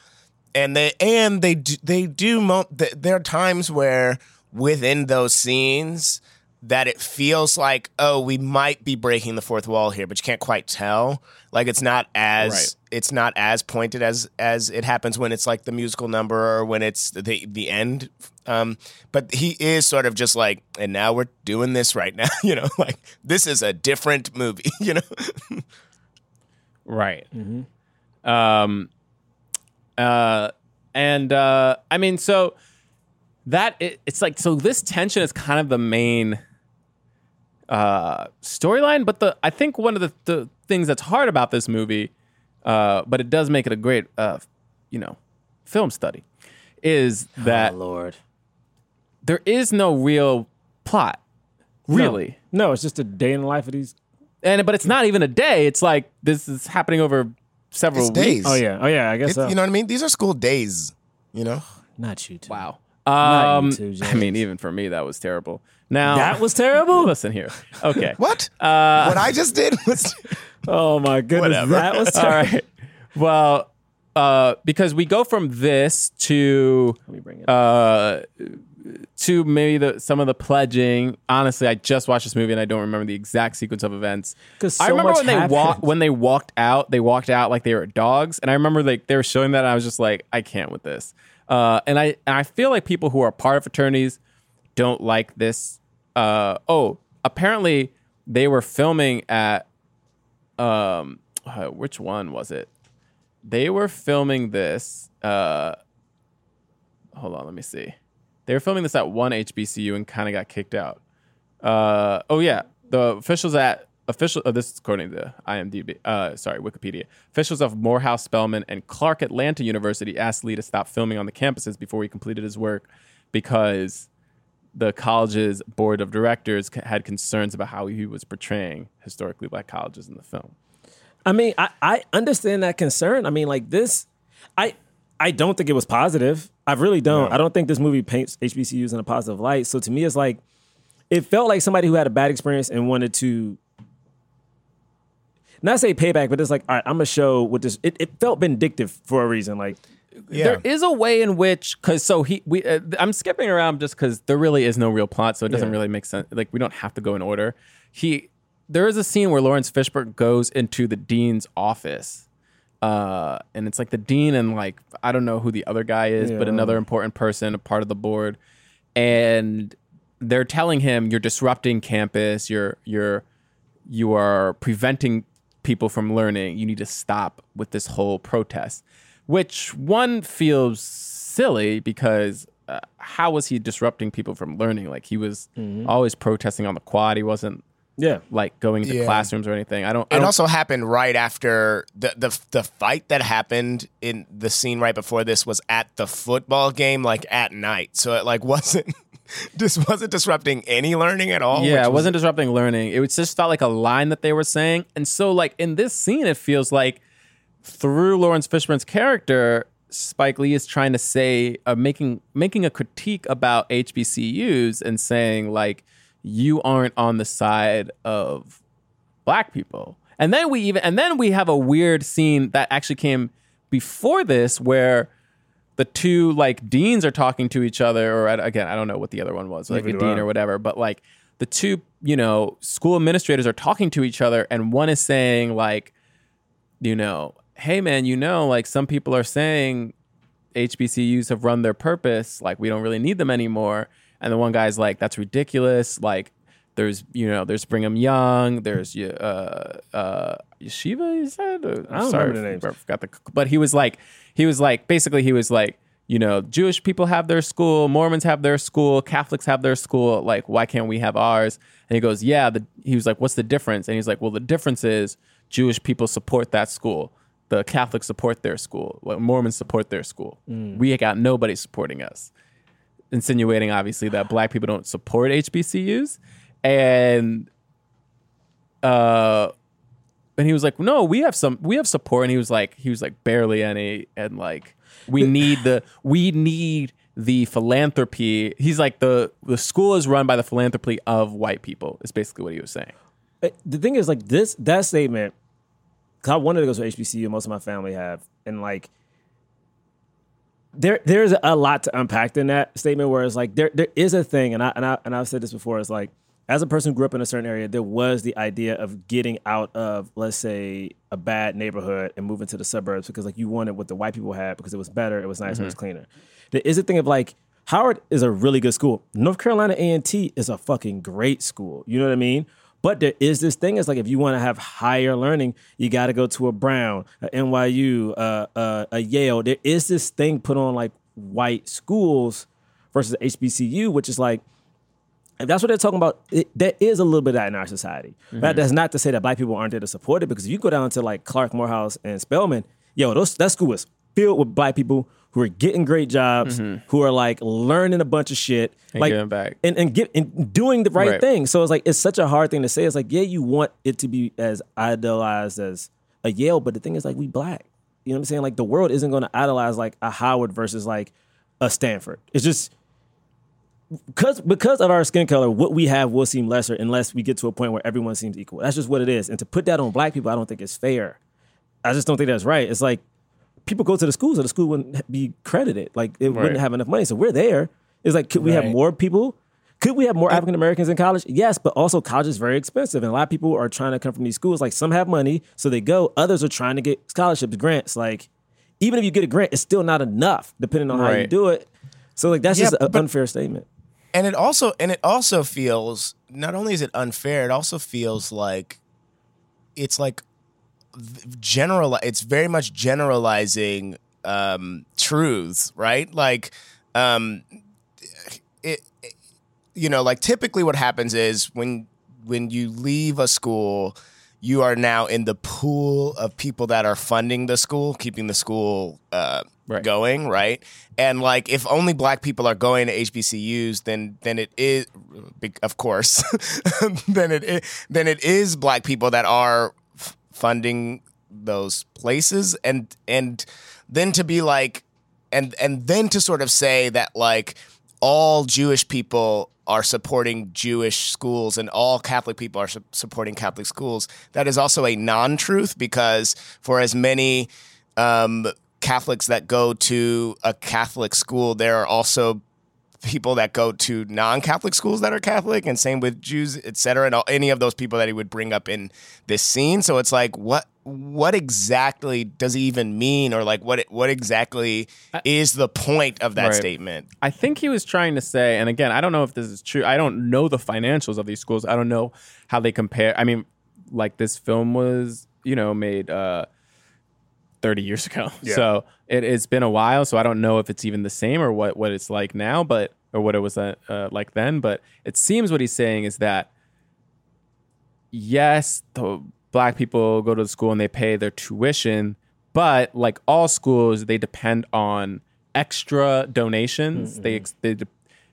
and they and they do, they do. Mo- there are times where within those scenes that it feels like, oh, we might be breaking the fourth wall here, but you can't quite tell. Like it's not as Right. it's not as pointed as as it happens when it's like the musical number or when it's the the end. Um, but he is sort of just like, and now we're doing this right now. You know, like this is a different movie. You know. Right. Mm-hmm. Um, uh, and uh, I mean, so that it, it's like so this tension is kind of the main uh, storyline, but the I think one of the, the things that's hard about this movie, uh, but it does make it a great, uh, you know, film study, is that oh, Lord, there is no real plot, really. no, it's just a day in the life of these. And but it's not even a day. It's like this is happening over several It's weeks. days. Oh yeah, oh yeah, I guess It's- so. You know what I mean? These are school days. You know. not you. Too. Wow. Not you Um, too, I mean, even for me, that was terrible. Now that was terrible. listen here. Okay. What? Uh, what I just did was. Oh my goodness, Whatever. that was All terrible. right. Well, uh, because we go from this to Let me bring it. uh, to maybe the some of the pledging. Honestly, I just watched this movie and I don't remember the exact sequence of events. 'Cause I so remember much when they walked when they walked out. They walked out like they were dogs, and I remember like they were showing that. And I was just like, I can't with this. Uh, and I and I feel like people who are part of fraternities don't like this. Uh, oh, apparently they were filming at um, uh, which one was it? They were filming this. Uh, hold on, let me see. They were filming this at one HBCU and kind of got kicked out. Uh, oh yeah, the officials at official. Oh, this is according to IMDb. Uh, sorry, Wikipedia. Officials of Morehouse, Spelman, and Clark Atlanta University asked Lee to stop filming on the campuses before he completed his work because the college's board of directors c- had concerns about how he was portraying historically black colleges in the film. I mean, I, I understand that concern. I mean, like this, I I don't think it was positive. I really don't. I don't think this movie paints HBCUs in a positive light. So to me, it's like it felt like somebody who had a bad experience and wanted to not say payback, but it's like, all right, I'm gonna show what this. It, it felt vindictive for a reason. Like, Yeah. There is a way in which, because so he, we, uh, I'm skipping around just because there really is no real plot, so it doesn't Yeah. really make sense. Like we don't have to go in order. He, there is a scene where Laurence Fishburne goes into the dean's office, uh, and it's like the dean and like I don't know who the other guy is, but another important person, a part of the board, and they're telling him you're disrupting campus, you're you're you are preventing people from learning. You need to stop with this whole protest, which one feels silly because uh, how was he disrupting people from learning? Like he was always protesting on the quad. He wasn't Yeah. like going into Yeah. classrooms or anything. I don't. I It don't also happened right after the, the the fight that happened in the scene right before this was at the football game, like at night. So it like wasn't this wasn't disrupting any learning at all. yeah, it was- wasn't disrupting learning. It was just felt like a line that they were saying. And so, like in this scene, it feels like through Laurence Fishburne's character, Spike Lee is trying to say, uh, making making a critique about HBCUs and saying like, you aren't on the side of black people. And then we even and then we have a weird scene that actually came before this where the two like deans are talking to each other or again I don't know what the other one was like Neither a dean I. or whatever but like the two you know school administrators are talking to each other and one is saying like you know hey man you know like some people are saying HBCUs have run their purpose like we don't really need them anymore and the one guy's like that's ridiculous like there's you know there's Brigham Young there's uh uh Yeshiva you said Uh, I don't sorry, remember the names. I forgot the but he was like he was like basically he was like you know Jewish people have their school Mormons have their school Catholics have their school like why can't we have ours? And he goes yeah the, he was like what's the difference? And he's like well the difference is Jewish people support that school. The Catholics support their school. Mormons support their school. We got nobody supporting us. Insinuating obviously that black people don't support HBCUs and uh and he was like no we have some we have support and he was like he was like barely any and like we need the we need the philanthropy he's like the the school is run by the philanthropy of white people is basically what he was saying Uh, The thing is, like this, that statement. Cause I wanted to go to HBCU. Most of my family have, and like, there, there's a lot to unpack in that statement. Where it's like, there, there is a thing, and I, and I, and I've said this before. It's like, as a person who grew up in a certain area, there was the idea of getting out of, let's say, a bad neighborhood and moving to the suburbs because like you wanted what the white people had because it was better, it was nicer, it was cleaner. There is a thing of like. Howard is a really good school. North Carolina A&T is a fucking great school. You know what I mean? But there is this thing. It's like if you want to have higher learning, you got to go to a Brown, a NYU, uh, uh, a Yale. There is this thing put on like white schools versus HBCU, which is like if that's what they're talking about, it, there is a little bit of that in our society. Mm-hmm. That, that's not to say that black people aren't there to support it, because if you go down to like Clark Morehouse and Spelman, yo, those that school is filled with black people who are getting great jobs, mm-hmm. who are like learning a bunch of shit, And like giving back. and and get and doing the right, Right. thing. So it's like it's such a hard thing to say. It's like yeah, you want it to be as idolized as a Yale, but the thing is like we black. You know what I'm saying? Like the world isn't going to idolize like a Howard versus like a Stanford. It's just because because of our skin color, what we have will seem lesser unless we get to a point where everyone seems equal. That's just what it is. And to put that on black people, I don't think is fair. I just don't think that's right. It's like people go to the schools, so the school wouldn't be credited. Like it wouldn't have enough money. So we're there. It's like could we have more people? Could we have more African Americans in college? Yes, but also college is very expensive, and a lot of people are trying to come from these schools. Like some have money, so they go. Others are trying to get scholarships, grants. Like even if you get a grant, it's still not enough, depending on how you do it. So like that's Yeah, just an unfair statement. And it also and it also feels not only is it unfair it also feels like it's like general it's very much generalizing um truths right? Like um it, it- you know like typically what happens is when when you leave a school you are now in the pool of people that are funding the school keeping the school uh Right. going right and like if only black people are going to hbcus then then it is of course then it then it is black people that are f- funding those places and and then to be like and and then to sort of say that like all Jewish people are supporting Jewish schools and all Catholic people are su- supporting Catholic schools. That is also a non-truth because for as many um, Catholics that go to a Catholic school, there are also people that go to non-Catholic schools that are Catholic, and same with Jews, et cetera, and all, any of those people that he would bring up in this scene. So it's like, what what exactly does he even mean, or like what what exactly is the point of that Right. statement? I think he was trying to say, and again, I don't know if this is true. I don't know the financials of these schools. I don't know how they compare. I mean, like this film was, you know, made uh, 30 years ago. So it, it's been a while. So I don't know if it's even the same or what, what it's like now, but or what it was uh, uh, like then. But it seems what he's saying is that yes, the black people go to the school and they pay their tuition, but like all schools, they depend on extra donations. They they de-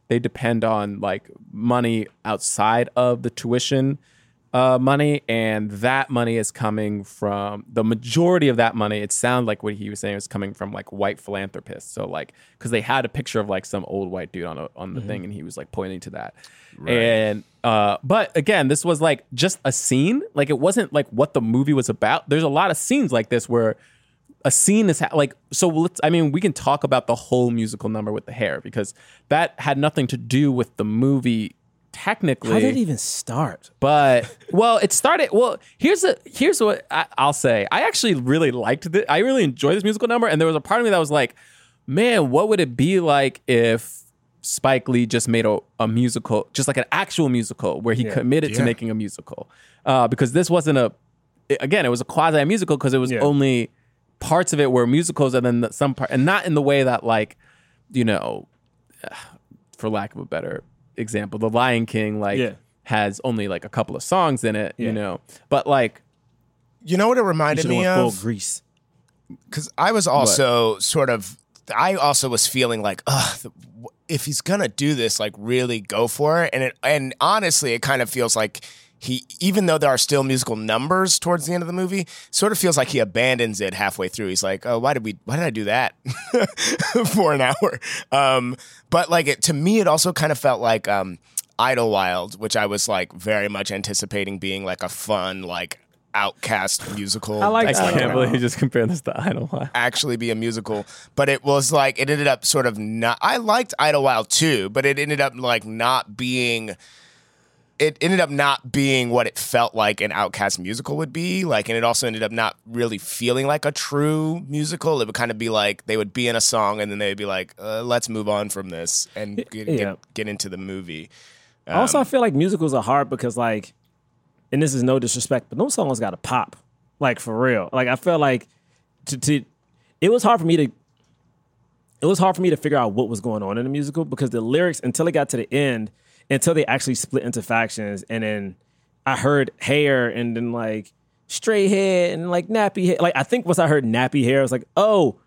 they depend on like money outside of the tuition uh, money, and that money is coming from the majority of that money. It sounded like what he was saying was coming from like white philanthropists. So like because they had a picture of like some old white dude on a, on the thing, and he was like pointing to that. And uh, but again, this was like just a scene. Like it wasn't like what the movie was about. There's a lot of scenes like this where a scene is ha- like so let's i mean we can talk about the whole musical number with the hair because that had nothing to do with the movie technically. How did it even start? but well it started well here's a here's what I, i'll say. I actually really liked it i really enjoyed this musical number and there was a part of me that was like man what would it be like if spike lee just made a, a musical just like an actual musical where he committed to making a musical? Uh, because this wasn't a again it was a quasi musical because it was Yeah. only parts of it were musicals and then the- some part and not in the way that like you know for lack of a better example the lion king like Yeah. has only like a couple of songs in it you know but like You know what it reminded me of? full grease. because I was also sort of, I also was feeling like, ugh, the- if he's gonna do this, like really go for it. And it, and honestly, it kind of feels like he, even though there are still musical numbers towards the end of the movie, sort of feels like he abandons it halfway through. He's like, oh, why did we, why did I do that for an hour? Um, but like it to me, it also kind of felt like um, Idlewild, which I was like very much anticipating being like a fun like OutKast musical. I like i can't believe you just compared this to idlewild actually be a musical, but it was like it ended up sort of not. I liked Idlewild too, but it ended up like not being. It ended up not being what it felt like an OutKast musical would be. Like, and it also ended up not really feeling like a true musical. It would kind of be like they would be in a song and then they'd be like, uh, "Let's move on from this and get, Yeah. get, get into the movie." also, Um, I feel like musicals are hard because, like, and this is no disrespect, but those songs got to pop, like for real. Like, I felt like to, to it was hard for me to. It was hard for me to figure out what was going on in the musical because the lyrics until it got to the end, until they actually split into factions, and then I heard hair and then like straight hair and like nappy hair. Like I think once I heard nappy hair, I was like, oh,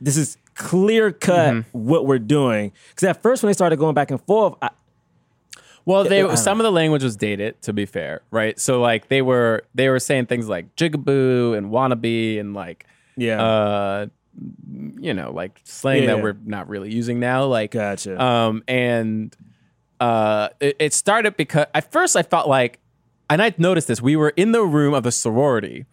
this is clear cut Mm-hmm. what we're doing. Because at first when they started going back and forth, I, Well, they some of the language was dated, to be fair, right? So like they were they were saying things like jigaboo and wannabe and like yeah, uh you know like slang Yeah. that we're not really using now. Like Gotcha. Um and uh it, it started because at first I felt like and I noticed this, we were in the room of the sorority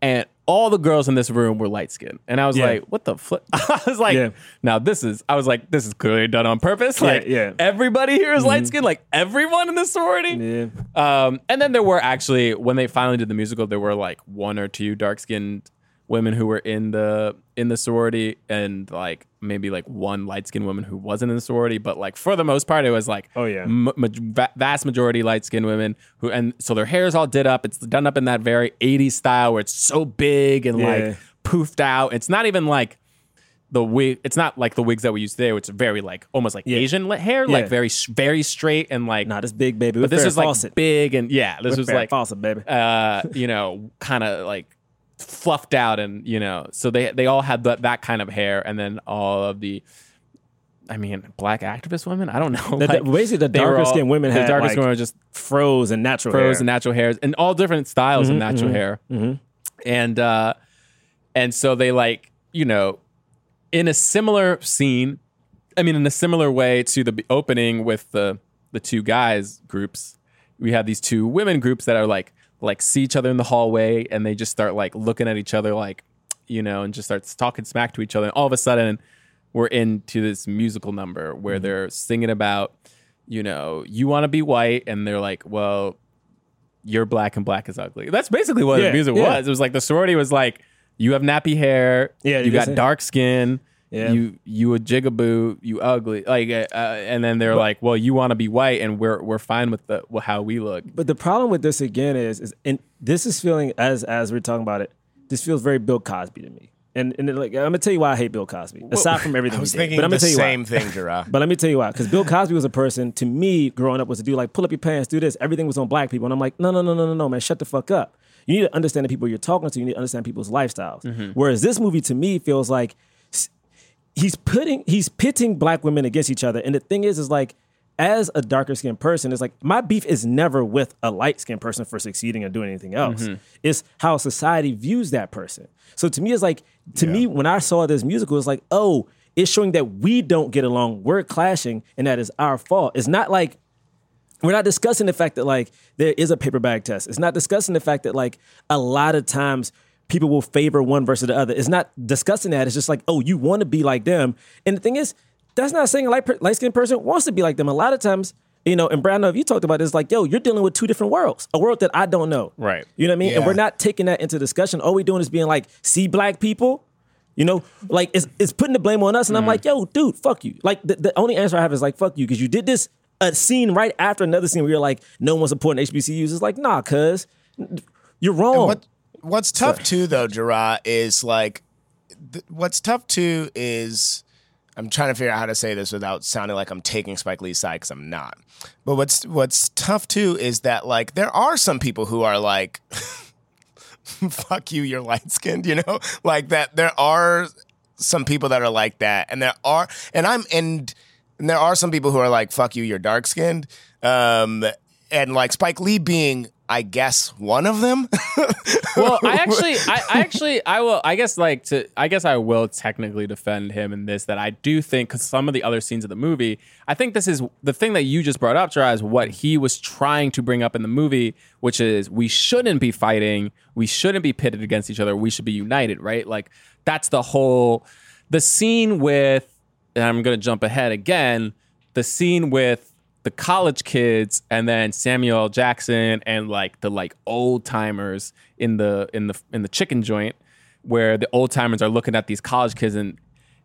and all the girls in this room were light skinned. And I was Yeah. like, what the flip? I was like, Yeah. now this is, I was like, this is clearly done on purpose. Like, yeah. Mm-hmm. everybody here is light skinned, like everyone in the sorority. Um, and then there were actually, when they finally did the musical, there were like one or two dark skinned women who were in the in the sorority and like maybe like one light skinned woman who wasn't in the sorority but like for the most part it was like Oh, yeah. m- ma- vast majority light skinned women who and so their hair is all did up it's done up in that very 80s style where it's so big and Yeah. like poofed out it's not even like the wig it's not like the wigs that we use today which is very like almost like Yeah. asian hair like very very straight and like Not as big baby. but this is was like big and yeah this was like faucet, baby. uh you know kind of like fluffed out and you know so they they all had that that kind of hair and then all of the I mean, black activist women. I don't know. The- the- basically, the darker skinned women the had, darkest like, women just fros and natural fro hair. Mm-hmm, and natural hairs and all different styles of natural hair. And uh and so they like, you know, in a similar scene, I mean in a similar way to the opening with the the two guys groups, we have these two women groups that are like like see each other in the hallway and they just start like looking at each other like, you know, and just starts talking smack to each other and all of a sudden we're into this musical number where they're singing about, you know, you want to be white, and they're like, well, you're black and black is ugly. That's basically what Yeah, the music yeah. was. It was like the sorority was like, you have nappy hair, Yeah, you got dark skin, Yeah. you you a jigaboo, you ugly, like, uh, uh, and then they're like, well, you want to be white, and we're we're fine with the how we look. But the problem with this again is, is and this is feeling as as we're talking about it, this feels very Bill Cosby to me. and and like I'm gonna tell you why I hate Bill Cosby. Aside from everything, I was he did. thinking but I'm the gonna tell you same why. thing, Gerard. But let me tell you why. Because Bill Cosby was a person to me growing up was a dude like pull up your pants, do this. Everything was on black people, and I'm like, no, no, no, no, no, no, man, shut the fuck up. You need to understand the people you're talking to. You need to understand people's lifestyles. Whereas this movie to me feels like he's putting he's pitting black women against each other. And the thing is, is like as a darker skinned person, it's like my beef is never with a light skinned person for succeeding or doing anything else. Mm-hmm. It's how society views that person. So to me, it's like to me when I saw this musical, it's like oh, it's showing that we don't get along, we're clashing, and that is our fault. It's not like we're not discussing the fact that like there is a paper bag test. It's not discussing the fact that like a lot of times people will favor one versus the other. It's not discussing that. It's just like, oh, you want to be like them. And the thing is, that's not saying a light, light skinned person wants to be like them. A lot of times, you know, and Brad, I know if you talked about this, like, yo, you're dealing with two different worlds, a world that I don't know. Right. You know what I mean? And we're not taking that into discussion. All we're doing is being like, see black people. You know, like it's, it's putting the blame on us, and I'm mm-hmm. like, yo, dude, fuck you. Like the, the only answer I have is like, fuck you, because you did this a scene right after another scene where you're like, no one's supporting HBCUs. It's like, nah, cuz you're wrong. What What's tough too, though, Gerard, is like th- what's tough too is I'm trying to figure out how to say this without sounding like I'm taking Spike Lee's side because I'm not. But what's what's tough too is that like there are some people who are like, "Fuck you, you're light skinned," you know, like that. There are some people that are like that, and there are, and I'm and, and there are some people who are like, "Fuck you, you're dark skinned," um, and like Spike Lee being. I guess one of them. well, I actually, I, I actually, I will. I guess like to, I guess I will technically defend him in this. That I do think because some of the other scenes of the movie, I think this is the thing that you just brought up, Jara, is what he was trying to bring up in the movie, which is we shouldn't be fighting, we shouldn't be pitted against each other, we should be united, right? Like that's the whole, the scene with, and I'm gonna jump ahead again, the scene with the college kids and then Samuel L. Jackson and like the like old timers in the in the in the chicken joint where the old timers are looking at these college kids and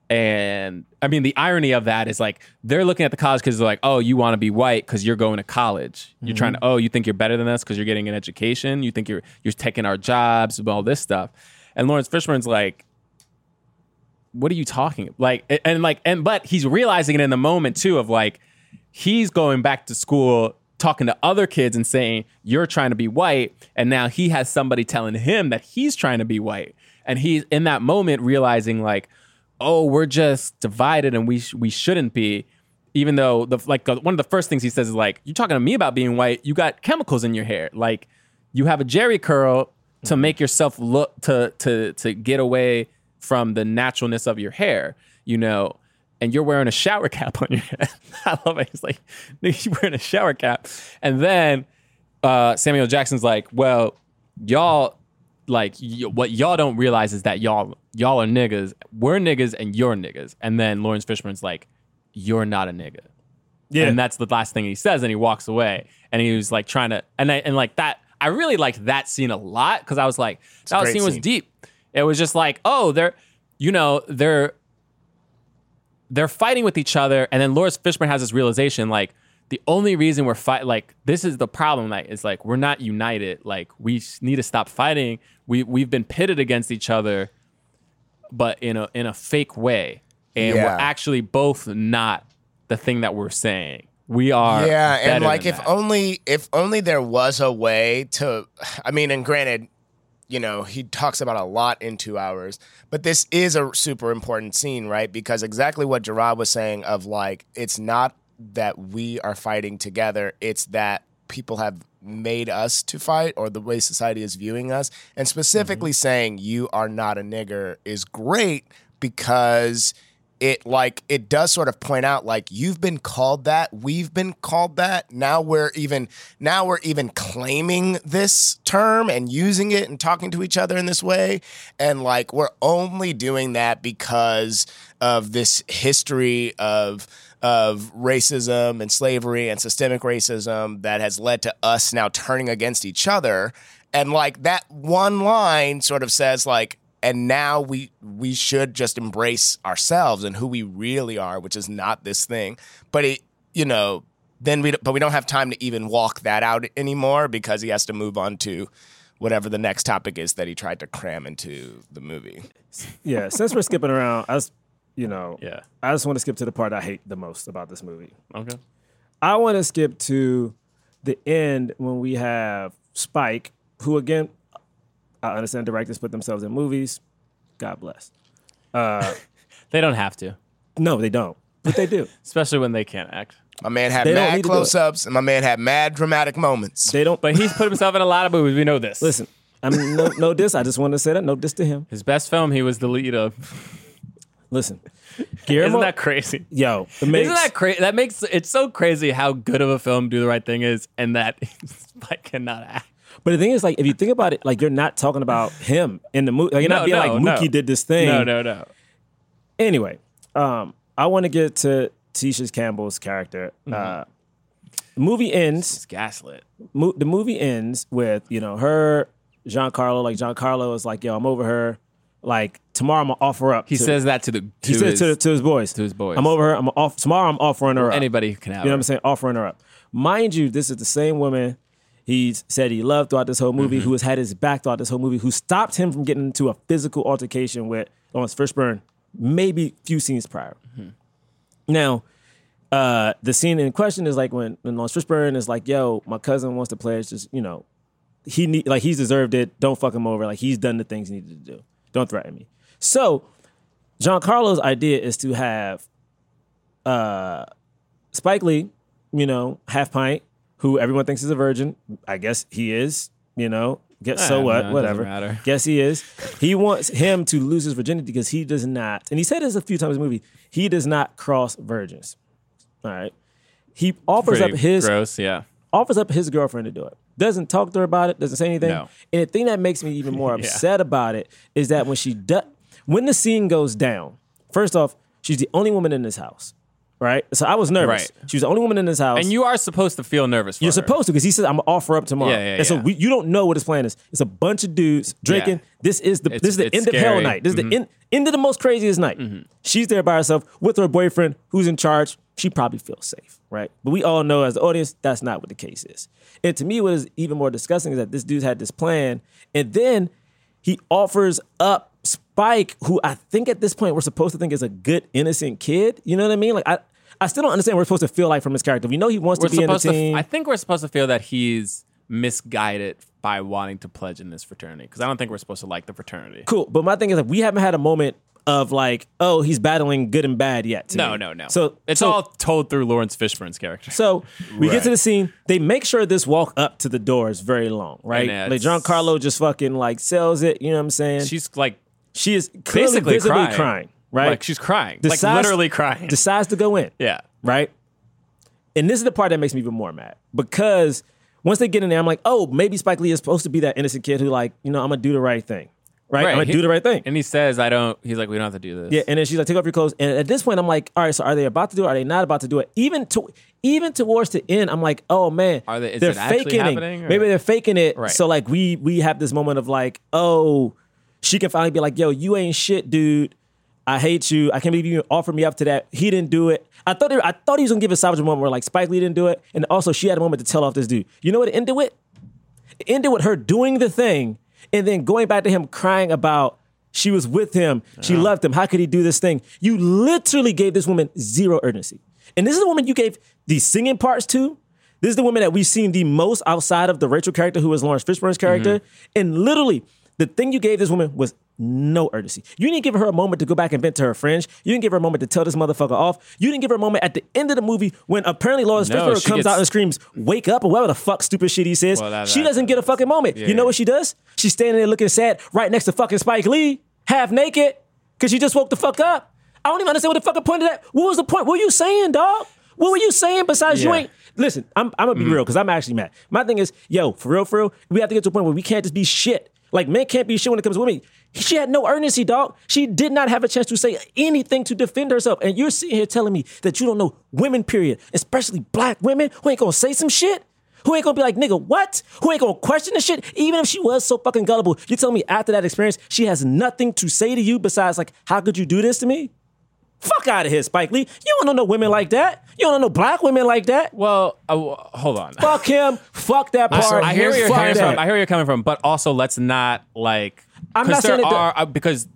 and I mean the irony of that is like they're looking at the college kids they're like oh you want to be white because you're going to college. You're trying to mm-hmm. oh you think you're better than us because you're getting an education? You think you're you're taking our jobs and all this stuff? And Laurence Fishburne's like what are you talking like and like and but he's realizing it in the moment too of like he's going back to school talking to other kids and saying you're trying to be white and now he has somebody telling him that he's trying to be white. And he's in that moment realizing like oh we're just divided and we sh- we shouldn't be even though the like uh, one of the first things he says is like you're talking to me about being white. You got chemicals in your hair. Like you have a Jheri curl to make yourself look to to to get away from the naturalness of your hair you know and you're wearing a shower cap on your head. I love it. He's like, you're wearing a shower cap. And then uh, Samuel Jackson's like, well, y'all, like, y- what y'all don't realize is that y'all, y'all are niggas. We're niggas and you're niggas. And then Laurence Fishburne's like, you're not a nigga. yeah. And that's the last thing he says, and he walks away. And he was like trying to, and I, and like that, I really liked that scene a lot because I was like, that great scene was deep. It was just like, oh, they're, you know, they're they're fighting with each other, and then Laurence Fishburne has this realization like the only reason we're fight like this is the problem like is like we're not united. Like we need to stop fighting. We we've been pitted against each other but in a in a fake way. And we're actually both not the thing that we're saying. We are yeah and like if that. only if only there was a way to i mean and granted you know he talks about a lot in two hours. But this is a super important scene right? Because exactly what gerard was saying of like it's not that we are fighting together it's that people have made us to fight or the way society is viewing us. And specifically mm-hmm. saying you are not a nigger is great because it like it does sort of point out like you've been called that we've been called that. Now we're even now we're even claiming this term and using it and talking to each other in this way. And like we're only doing that because of this history of of racism and slavery and systemic racism that has led to us now turning against each other. And like that one line sort of says like and now we we should just embrace ourselves and who we really are which is not this thing but it you know then we but we don't have time to even walk that out anymore because he has to move on to whatever the next topic is that he tried to cram into the movie. Yeah, since we're skipping around, I just, you know, Yeah. I just want to skip to the part I hate the most about this movie. Okay. I want to skip to the end when we have Spike, who again, I understand directors put themselves in movies. God bless. Uh, they don't have to, No, they don't, but they do. especially when they can't act. My man had They don't mad need to do it. close ups and my man had mad dramatic moments. They don't. But he's put himself in a lot of movies. We know this. listen. I mean, no, no diss. I just wanted to say that. No diss to him. His best film, he was the lead of. Listen, Guillermo. Isn't that crazy? yo? It makes, Isn't that crazy? That makes it's so crazy how good of a film Do the Right Thing is, and that Spike cannot act. But the thing is, like, if you think about it, like, you're not talking about him in the movie. Like, you're No, not being no, like no. Did this thing. No, no, no. Anyway, um, I want to get to Tisha Campbell's character. Mm-hmm. Uh, the movie ends. It's gaslit. Mo- the movie ends with you know her, Giancarlo. Like Giancarlo is like, yo, I'm over her. Like tomorrow, I'm gonna offer up. He to- says that to the to he says his, to, to his boys. to his boys. I'm over her. I'm off tomorrow. I'm offering her up. anybody who can have. You know what. I'm saying? Offering her up. Mind you, this is the same woman he's said he loved throughout this whole movie, Mm-hmm. who has had his back throughout this whole movie, who stopped him from getting into a physical altercation with Laurence Fishburne, maybe a few scenes prior. Mm-hmm. Now, uh, the scene in question is like when, when Laurence Fishburne is like, "Yo, my cousin wants to pledge, just you know, he need like he's deserved it. Don't fuck him over. Like he's done the things he needed to do. Don't threaten me." So, Giancarlo's idea is to have uh, Spike Lee, you know, half pint, who everyone thinks is a virgin. I guess he is. You know, guess so Eh, what? no, Whatever. Guess he is. He wants him to lose his virginity because he does not. And he said this a few times in the movie. He does not cross virgins. All right. He offers Pretty up his gross. Yeah. offers up his girlfriend to do it. Doesn't talk to her about it. Doesn't say anything. No. And the thing that makes me even more upset about it is that when she does, when the scene goes down, first off, she's the only woman in this house, right? So I was nervous. Right. She was the only woman in this house. And you are supposed to feel nervous. You're her. supposed to because he says I'm gonna offer up tomorrow. Yeah, yeah, and so yeah. we, you don't know what his plan is. It's a bunch of dudes drinking. Yeah. This is the It's- this is the end of hell scary. Mm-hmm. night. This is the end, end of the most craziest night. She's there by herself with her boyfriend who's in charge. She probably feels safe, right? But we all know as the audience that's not what the case is. And to me, what is even more disgusting is that this dude had this plan, and then he offers up Spike, who I think at this point we're supposed to think is a good innocent kid. You know what I mean? Like I. I still don't understand what we're supposed to feel like from his character. We know he wants We're to be in the supposed to. team. I think we're supposed to feel that he's misguided by wanting to pledge in this fraternity because I don't think we're supposed to like the fraternity. cool. But my thing is, like, we haven't had a moment of like, oh, he's battling good and bad yet. No, me. no, no. So it's so, all told through Laurence Fishburne's character. So we get to the scene. They make sure this walk up to the door is very long, right? And Like Giancarlo just fucking like sells it. You know what I'm saying? She's like she is clearly basically visibly crying. crying, right? Like she's crying, like literally crying. decides to go in. yeah, right? And this is the part that makes me even more mad because once they get in there, I'm like, oh, maybe Spike Lee is supposed to be that innocent kid who, like, you know, I'm gonna do the right thing, right? I'm gonna He- do the right thing. And he says, "I don't." He's like, "We don't have to do this." Yeah, and then she's like, "Take off your clothes." And at this point, I'm like, "All right, so are they about to do it? Are they not about to do it?" Even to even towards the end, I'm like, "Oh man, Are they- is they're it actually faking happening, it. Maybe they're faking it. Right. So like we we have this moment of like, oh, she can finally be like, "Yo, you ain't shit, dude. I hate you. I can't believe you offered me up to that. He didn't do it. I thought I thought he was gonna give a savage moment where like Spike Lee didn't do it, and also she had a moment to tell off this dude. You know what it ended with? It ended with her doing the thing and then going back to him crying about she was with him, she uh-huh. loved him. How could he do this thing? You literally gave this woman zero urgency. And this is the woman you gave the singing parts to. This is the woman that we've seen the most outside of the Rachel character, who was Laurence Fishburne's mm-hmm. character. And literally, the thing you gave this woman was no urgency. You didn't give her a moment to go back and vent to her friends. You didn't give her a moment to tell this motherfucker off. You didn't give her a moment at the end of the movie when apparently Laurence No, Fishburne comes gets- out and screams, "Wake up!" or whatever the fuck stupid shit he says. Well, that- she that- doesn't get a fucking moment. you know yeah. what she does? She's standing there looking sad, right next to fucking Spike Lee, half naked, because she just woke the fuck up. I don't even understand what the fucking point of that. What was the point? What were you saying, dog? What were you saying besides you ain't? Listen, I'm, I'm gonna be mm-hmm. real because I'm actually mad. My thing is, yo, for real, for real, we have to get to a point where we can't just be shit. Like men can't be shit when it comes to women. She had no urgency, dog. She did not have a chance to say anything to defend herself. And you're sitting here telling me that you don't know women, period, especially black women who ain't gonna say some shit. Who ain't gonna be like, nigga, what? Who ain't gonna question the shit? Even if she was so fucking gullible, you tell me after that experience, she has nothing to say to you besides, like, how could you do this to me? Fuck out of here, Spike Lee. You don't know no women like that. You don't know no black women like that. Well, uh, hold on. Fuck him. Fuck that part. I hear where you're coming from. I hear where you're coming from, but also let's not like. I'm 'cause not there saying that are uh, because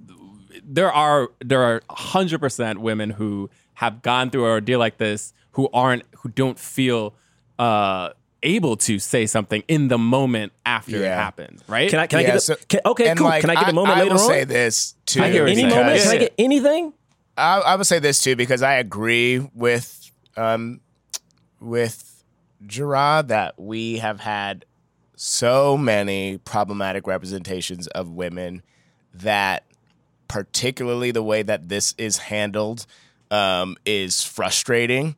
there are there are hundred percent women who have gone through an ordeal like this who aren't who don't feel uh able to say something in the moment after it Yeah. happens, right? Can I? Can I Yeah, get? A, so- can, okay, and, cool. like, can I get a moment I, later will on? say this too. I hear what Any you're saying. moment? Yeah, Can I get anything? I, I would say this too because I agree with um, with Gerard that we have had so many problematic representations of women that particularly the way that this is handled um, is frustrating.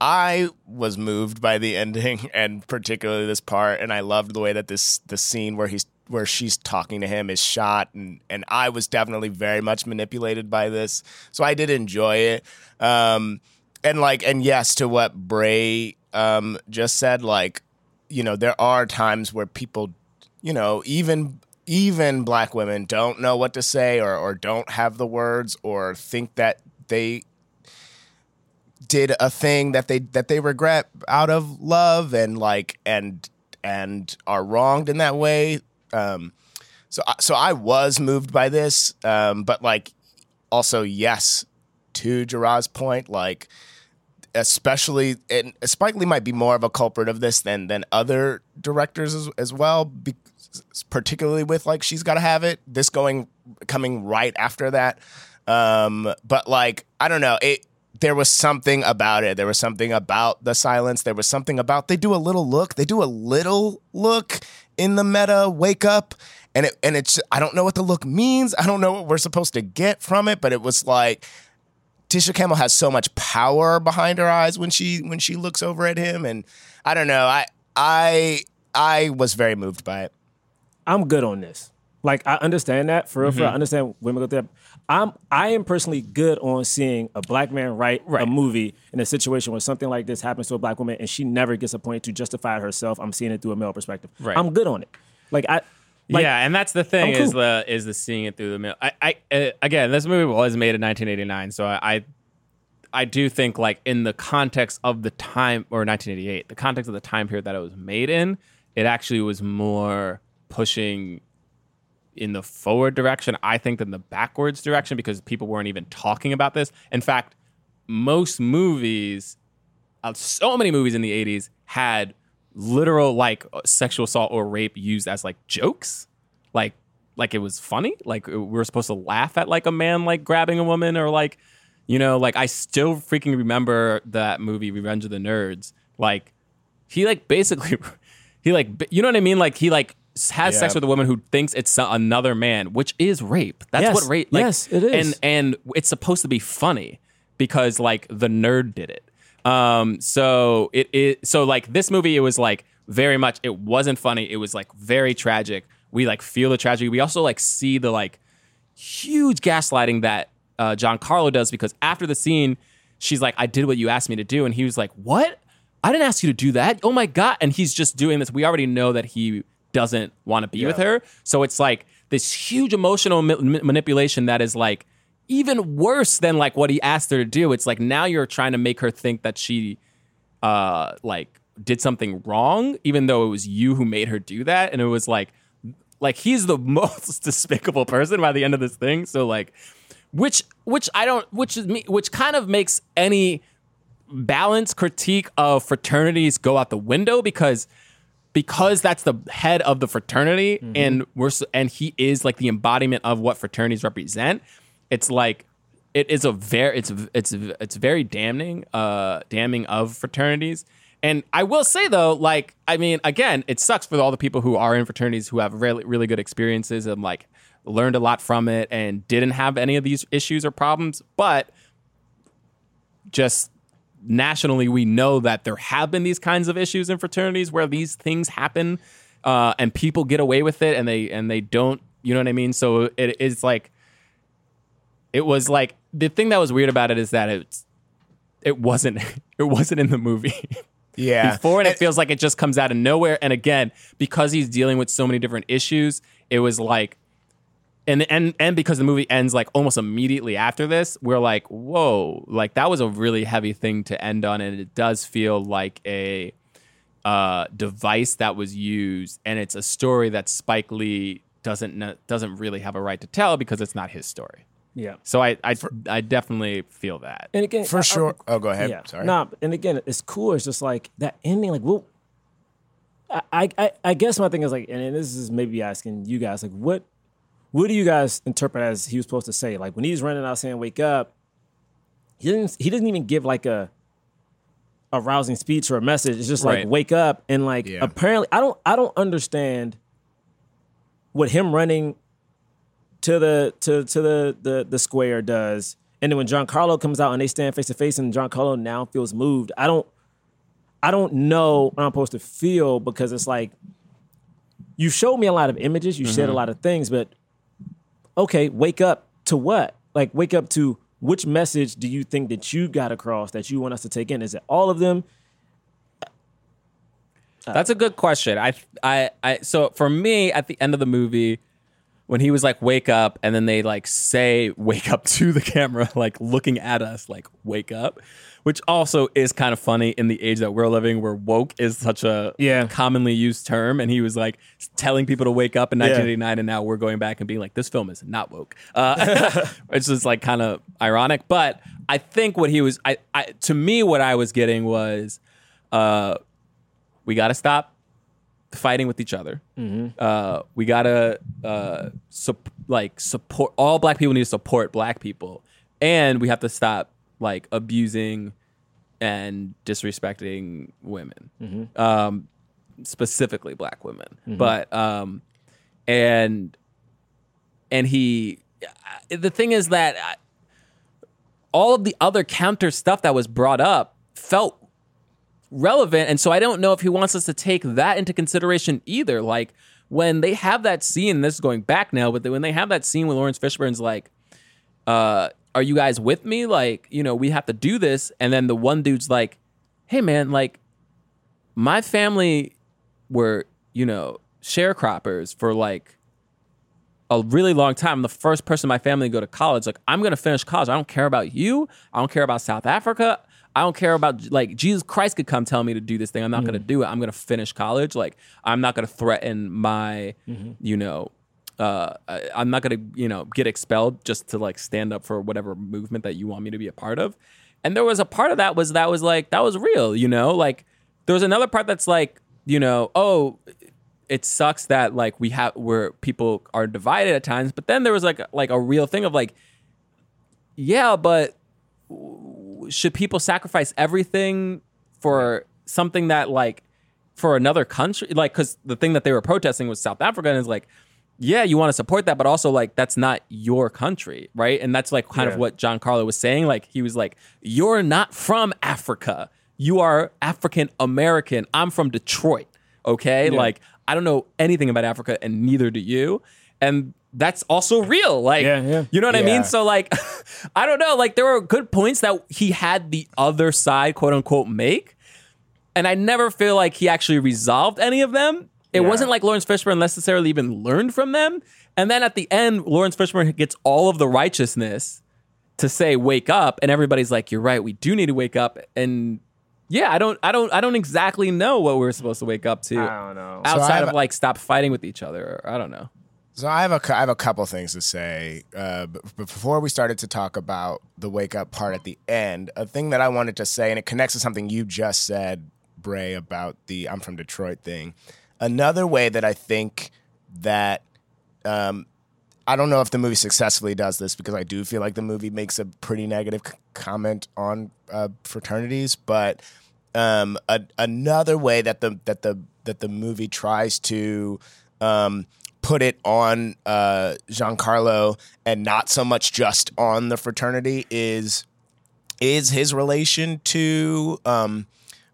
I was moved by the ending and particularly this part, and I loved the way that this the scene where he's where she's talking to him is shot, and and I was definitely very much manipulated by this, so I did enjoy it. Um, and like, and yes, to what Bray um, just said, like, you know, there are times where people, you know, even even black women don't know what to say or or don't have the words or think that they did a thing that they that they regret out of love and like and and are wronged in that way. Um, so so I was moved by this, um, but like also yes to Gerard's point, like especially and Spike Lee might be more of a culprit of this than than other directors as, as well, be, particularly with like she's got to have it. This going coming right after that, um, but like I don't know it. There was something about it. There was something about the silence. There was something about they do a little look. They do a little look in the meta wake up, and it and it's I don't know what the look means. I don't know what we're supposed to get from it, but it was like Tisha Campbell has so much power behind her eyes when she when she looks over at him, and I don't know. I I I was very moved by it. I'm good on this. Like I understand that for real. For real. Mm-hmm. I understand women go through that. I'm I am personally good on seeing a black man write a movie in a situation where something like this happens to a black woman and she never gets appointed to justify herself. I'm seeing it through a male perspective. Right. I'm good on it. Like I. Like, yeah, and that's the thing I'm is the is the seeing it through the middle. I, I uh, again, this movie was made in 1989, so I, I I do think like in the context of the time or 1988, the context of the time period that it was made in, it actually was more pushing in the forward direction, I think, than the backwards direction because people weren't even talking about this. In fact, most movies, uh, so many movies in the 80s had literal like uh, sexual assault or rape used as like jokes. Like like it was funny. Like uh, we were supposed to laugh at like a man like grabbing a woman or like you know, like I still freaking remember that movie Revenge of the Nerds. Like he like basically he like you know what I mean? Like he like has sex with a woman who thinks it's another man, which is rape. That's Yes. what rape. Like, Yes, it is. And and it's supposed to be funny because like the nerd did it. Um, so it is so like this movie, it was like very much. It wasn't funny. It was like very tragic. We like feel the tragedy. We also like see the like huge gaslighting that uh, Giancarlo does because after the scene, she's like, "I did what you asked me to do," and he was like, "What? I didn't ask you to do that. Oh my god!" And he's just doing this. We already know that he doesn't want to be with her, so it's like this huge emotional ma- manipulation that is like even worse than like what he asked her to do. It's like now you're trying to make her think that she uh like did something wrong even though it was you who made her do that. And it was like like he's the most despicable person by the end of this thing. So like which which i don't which is me which kind of makes any balance critique of fraternities go out the window because because that's the head of the fraternity and we're and he is like the embodiment of what fraternities represent it's like it is a very it's it's it's very damning uh damning of fraternities. And i will say though like i mean again it sucks for all the people who are in fraternities who have really really good experiences and like learned a lot from it and didn't have any of these issues or problems. But just nationally we know that there have been these kinds of issues in fraternities where these things happen uh, and people get away with it and they and they don't you know what i mean? So it is like it was like the thing that was weird about it is that it's it wasn't it wasn't in the movie Yeah. before and it feels like it just comes out of nowhere and again because he's dealing with so many different issues it was like and and and because the movie ends like almost immediately after this, we're like, whoa, like that was a really heavy thing to end on, and it does feel like a uh, device that was used, and it's a story that Spike Lee doesn't doesn't really have a right to tell because it's not his story. Yeah. So I I, I definitely feel that. And again, For I- I- sure. Oh, go ahead. Yeah. Sorry. Nah, and again, it's cool. It's just like that ending. Like, well, I, I, I- I guess my thing is like, and this is maybe asking you guys, like, what, what do you guys interpret as he was supposed to say? Like when he's running out saying, "Wake up," he didn't. He doesn't even give like a, a rousing speech or a message. It's just like, Right. "Wake up!" And like, Yeah. apparently, I don't, I don't understand what him running to the to to the the the square does. And then when Giancarlo comes out and they stand face to face and Giancarlo now feels moved, I don't I don't know what I'm supposed to feel because it's like you showed me a lot of images, you said a mm-hmm. lot of things, but okay, wake up to what? Like wake up to which message do you think that you got across that you want us to take in? Is it all of them? That's a good question. I, I, I. So for me, at the end of the movie, when he was like, "Wake up," and then they like say, "Wake up" to the camera, like looking at us, like "Wake up," which also is kind of funny in the age that we're living, where woke is such a Yeah. commonly used term. And he was like telling people to wake up in 1989, and now we're going back and being like, "This film is not woke." Uh, it's just like kind of ironic. But I think what he was, I, I, to me, what I was getting was. uh we got to stop fighting with each other. Uh, we got to uh, like support all black people need to support black people, and we have to stop like abusing and disrespecting women, um, specifically black women. But um, and and he, the thing is that uh, all of the other counter stuff that was brought up felt relevant. And so I don't know if he wants us to take that into consideration either. Like when they have that scene, this is going back now, but when they have that scene when Laurence Fishburne's like, uh, are you guys with me? Like, you know, we have to do this. And then the one dude's like, hey man, like my family were, you know, sharecroppers for like a really long time. I'm the first person in my family to go to college. Like, I'm gonna finish college. I don't care about you. I don't care about South Africa. I don't care about like Jesus Christ could come tell me to do this thing. I'm not gonna do it. I'm gonna finish college. Like, I'm not gonna threaten my, you know, uh, I- I'm not gonna, you know, get expelled just to like stand up for whatever movement that you want me to be a part of. And there was a part of that was that was like that was real, you know. Like there was another part that's like, you know, oh, it sucks that like we have where people are divided at times but then there was like like a real thing of like yeah but should people sacrifice everything for something that like for another country? Like because the thing that they were protesting was south africa and it's like yeah you want to support that but also like that's not your country right? And that's like kind Yeah. of what Giancarlo was saying. Like he was like you're not from africa. You are african american. I'm from detroit okay? Like i don't know anything about africa and neither do you and that's also real like Yeah, yeah. you know what i mean so like i don't know like there were good points that he had the other side quote unquote make and I never feel like he actually resolved any of them. It Yeah. wasn't like Laurence Fishburne necessarily even learned from them. And then at the end, Laurence Fishburne gets all of the righteousness to say "wake up," and everybody's like, "You're right, we do need to wake up." And yeah, I don't, I don't, I don't exactly know what we're supposed to wake up to I don't know. outside So I of like stop fighting with each other. Or, I don't know. So I have a I have a couple things to say. Uh, but before we started to talk about the wake up part at the end, a thing that I wanted to say, and it connects to something you just said, Bray, about the I'm from Detroit thing. Another way that I think that um, I don't know if the movie successfully does this because I do feel like the movie makes a pretty negative c- comment on uh, fraternities, but um, a, another way that the that the that the movie tries to um, put it on uh, Giancarlo and not so much just on the fraternity is is his relation to um,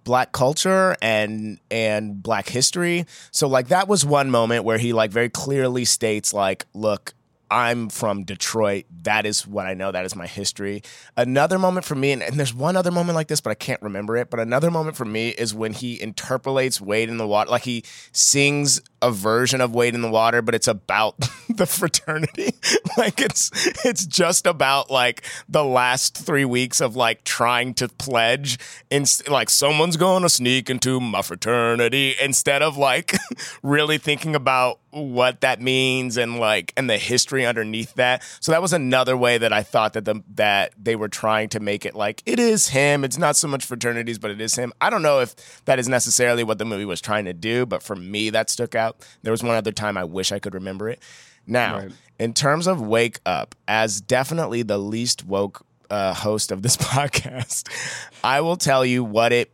black culture and and black history. So like that was one moment where he like very clearly states like, look, I'm from Detroit. That is what I know. That is my history. Another moment for me, and, and there's one other moment like this, but I can't remember it. But another moment for me is when he interpolates Wade in the Water. Like he sings a version of Wade in the Water, but it's about the fraternity. like it's it's just about like the last three weeks of like trying to pledge and like someone's going to sneak into my fraternity instead of like really thinking about what that means and like and the history underneath that. So that was another way that I thought that the that they were trying to make it like it is him. It's not so much fraternities, but it is him. I don't know if that is necessarily what the movie was trying to do, but for me that stuck out. There was one other time I wish I could remember it. Now, Right. in terms of wake up, as definitely the least woke uh, host of this podcast, I will tell you what it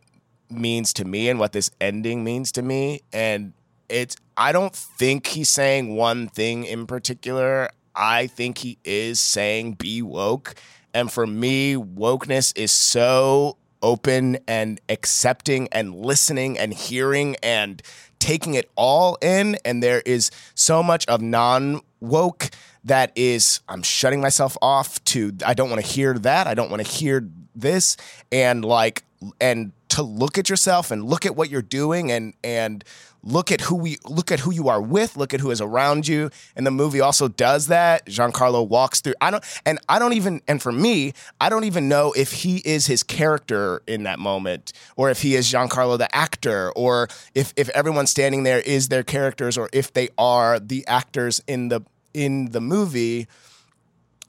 means to me and what this ending means to me. And it's, I don't think he's saying one thing in particular. I think he is saying be woke. And for me, wokeness is so open and accepting and listening and hearing and taking it all in. And there is so much of non woke that is, I'm shutting myself off to, I don't want to hear that. I don't want to hear this. And like, and to look at yourself and look at what you're doing and, and, look at who we look at who you are with look at who is around you. And the movie also does that. Giancarlo walks through i don't and i don't even and for me i don't even know if he is his character in that moment or if he is giancarlo the actor or if if everyone standing there is their characters or if they are the actors in the in the movie.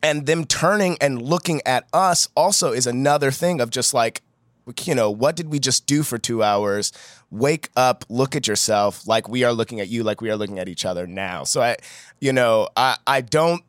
And them turning and looking at us also is another thing of just like you know what did we just do for two hours? Wake up look at yourself like we are looking at you like we are looking at each other now. So i you know i i don't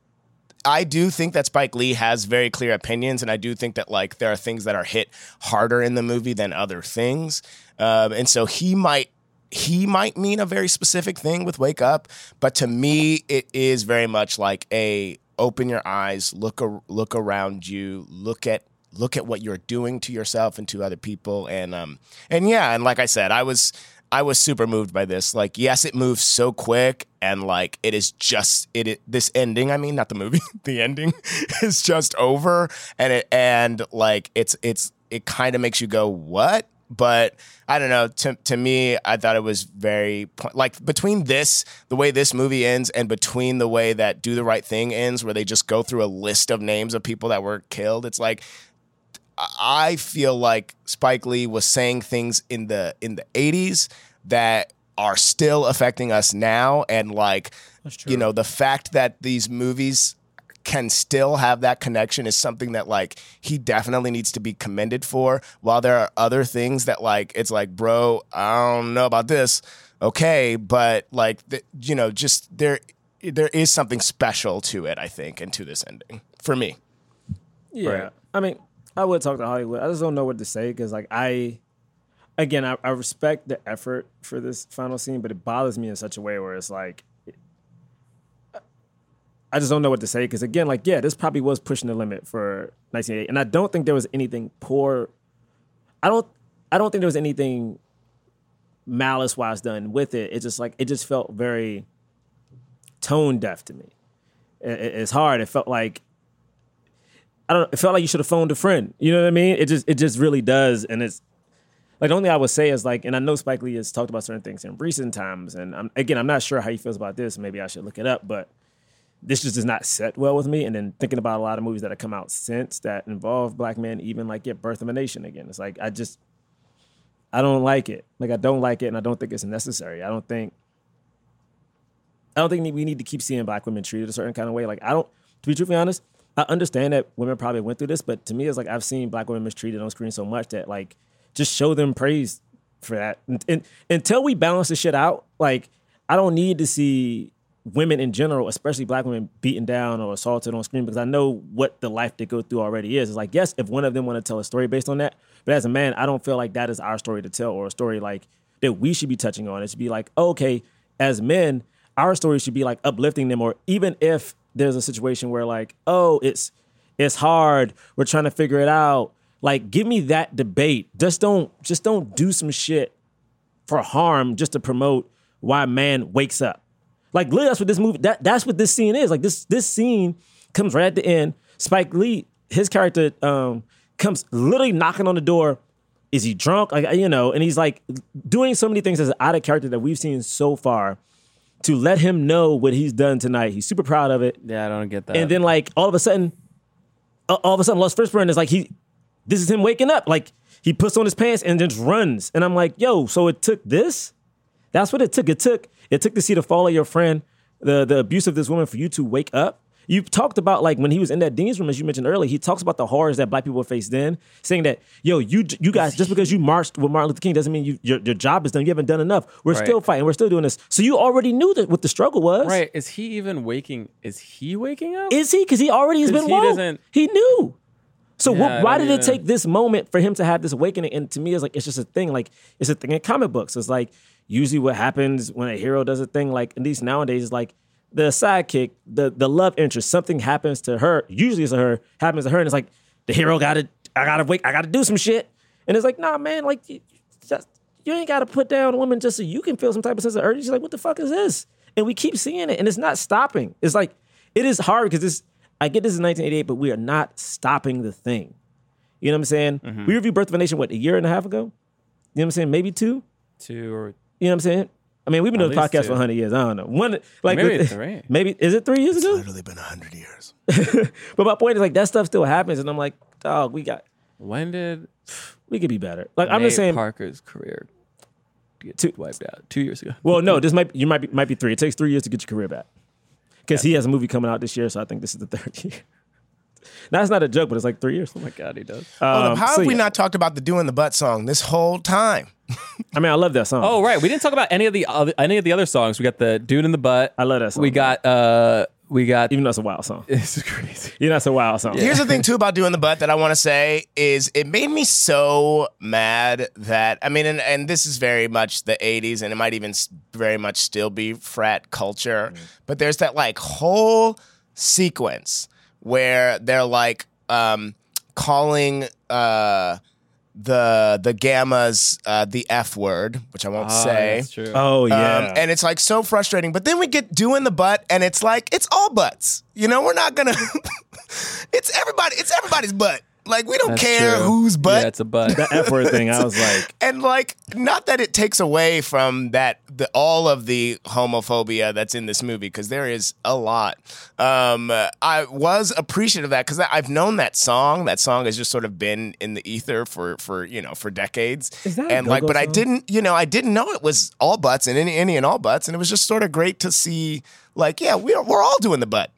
I do think that Spike Lee has very clear opinions, and I do think that like there are things that are hit harder in the movie than other things, um, and so he might he might mean a very specific thing with wake up, but to me it is very much like a open your eyes, look ar- look around you, look at look at what you're doing to yourself and to other people, and um and yeah, and like I said, I was. I was super moved by this. Like, yes, it moves so quick, and like it is just it. it this ending, I mean, not the movie, the ending is just over, and it and like it's it's it kind of makes you go what, but I don't know. To to me, I thought it was very like between this, the way this movie ends, and between the way that Do the Right Thing ends, where they just go through a list of names of people that were killed. It's like I feel like Spike Lee was saying things in the in the 80s that are still affecting us now. And like you know the fact that these movies can still have that connection is something that like he definitely needs to be commended for. While there are other things that like it's like bro I don't know about this. Okay but like the, you know just there there is something special to it I think and to this ending for me. Yeah. Right. I mean, I would talk to Hollywood. I just don't know what to say because, like, I, again, I, I respect the effort for this final scene, but it bothers me in such a way where it's like, I just don't know what to say because, again, like, yeah, this probably was pushing the limit for 1988, and I don't think there was anything poor. I don't. I don't think there was anything malice wise done with it. It just like it just felt very tone deaf to me. It- it- it's hard. It felt like I don't. It felt like you should have phoned a friend. You know what I mean? It just it just really does, and it's like the only thing I would say is like, and I know Spike Lee has talked about certain things in recent times, and I'm, again, I'm not sure how he feels about this. Maybe I should look it up, but this just does not set well with me. And then thinking about a lot of movies that have come out since that involve black men, even like get Birth of a Nation again. It's like I just I don't like it. Like I don't like it, and I don't think it's necessary. I don't think I don't think we need to keep seeing black women treated a certain kind of way. Like I don't, to be truthfully honest, I understand that women probably went through this, but to me, it's like I've seen black women mistreated on screen so much that like just show them praise for that. And, and until we balance the shit out, like I don't need to see women in general, especially black women, beaten down or assaulted on screen because I know what the life they go through already is. It's like yes, if one of them want to tell a story based on that, but as a man, I don't feel like that is our story to tell or a story like that we should be touching on. It should be like okay, as men, our story should be like uplifting them, or even if there's a situation where like oh, it's it's hard, we're trying to figure it out. Like, give me that debate. Just don't just don't do some shit for harm just to promote why man wakes up. Like literally, that's what this movie. That that's what this scene is. Like this this scene comes right at the end. Spike Lee, his character, um, comes literally knocking on the door. Is he drunk? Like you know, and he's like doing so many things as out of character that we've seen so far to let him know what he's done tonight. He's super proud of it. Yeah, I don't get that. And then like all of a sudden, uh, all of a sudden, Laurence Fishburne is like he, this is him waking up. Like he puts on his pants and just runs. And I'm like, yo, so it took this? That's what it took. It took it took to see the fall of your friend, the the abuse of this woman for you to wake up. You talked about like when he was in that dean's room, as you mentioned earlier. He talks about the horrors that black people faced then, saying that yo, you you guys just because you marched with Martin Luther King doesn't mean you, your your job is done. You haven't done enough. We're Right. still fighting. We're still doing this. So you already knew that what the struggle was. right, is he even waking? Is he waking up? Is he? Because he already has been he woke. doesn't- He knew. So Yeah, wh- I why did it take this moment for him to have this awakening? And to me, it's like it's just a thing. Like it's a thing in comic books. It's like usually what happens when a hero does a thing. Like at least nowadays, it's like the sidekick, the the love interest, something happens to her. Usually it's to her, happens to her, and it's like the hero got to, I gotta wait, I gotta do some shit. And it's like, nah, man, like you, just, you ain't gotta put down a woman just so you can feel some type of sense of urgency. Like what the fuck is this? And we keep seeing it, and it's not stopping. It's like it is hard because this. I get this is 1988, but we are not stopping the thing. You know what I'm saying? Mm-hmm. We reviewed Birth of a Nation what a year and a half ago. You know what I'm saying? Maybe two. Two or You know what I'm saying? I mean, we've been At doing this podcast two. for 100 years. I don't know. One like Maybe with- three. Maybe is it three years ago? Literally been hundred years. But my point is like that stuff still happens, and I'm like, dog, we got when did we could be better. Like I'm Nate just saying. Parker's career get Two- wiped out? Two years ago. Well, no, this might you might be might be three. It takes three years to get your career back. Because he has a movie coming out this year, so I think this is the third year. That's not a joke, but it's like three years. Oh my god, he does. Hold up, Um, how so have we yeah. not talked about the "Doing the Butt" song this whole time? I mean, I love that song. Oh right, we didn't talk about any of the other, any of the other songs. We got the dude in the butt. I love that song. We got uh we got even though it's a wild song. this is crazy. You know, it's a wild song. Here's the thing too about doing the butt that I want to say is it made me so mad that I mean, and, and this is very much the '80s, and it might even very much still be frat culture. But there's that like whole sequence where they're like um, calling uh, the the gammas uh, the F word, which I won't Ah, say. that's true. Oh yeah. Um, and it's like so frustrating. But then we get doing the butt, and it's like it's all butts. You know, we're not gonna. it's everybody. It's everybody's butt. Like we don't That's care true. whose butt. Yeah, it's a butt. that F word thing, I was like, and like, not that it takes away from that the all of the homophobia that's in this movie because there is a lot. Um, I was appreciative of that because I've known that song. That song has just sort of been in the ether for for you know for decades. Is that a and like, go-go but I didn't you know I didn't know it was all butts and any any and all butts, and it was just sort of great to see. Like, yeah, we're we're all doing the butt.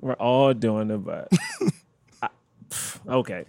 we're all doing the butt. I- pff, okay.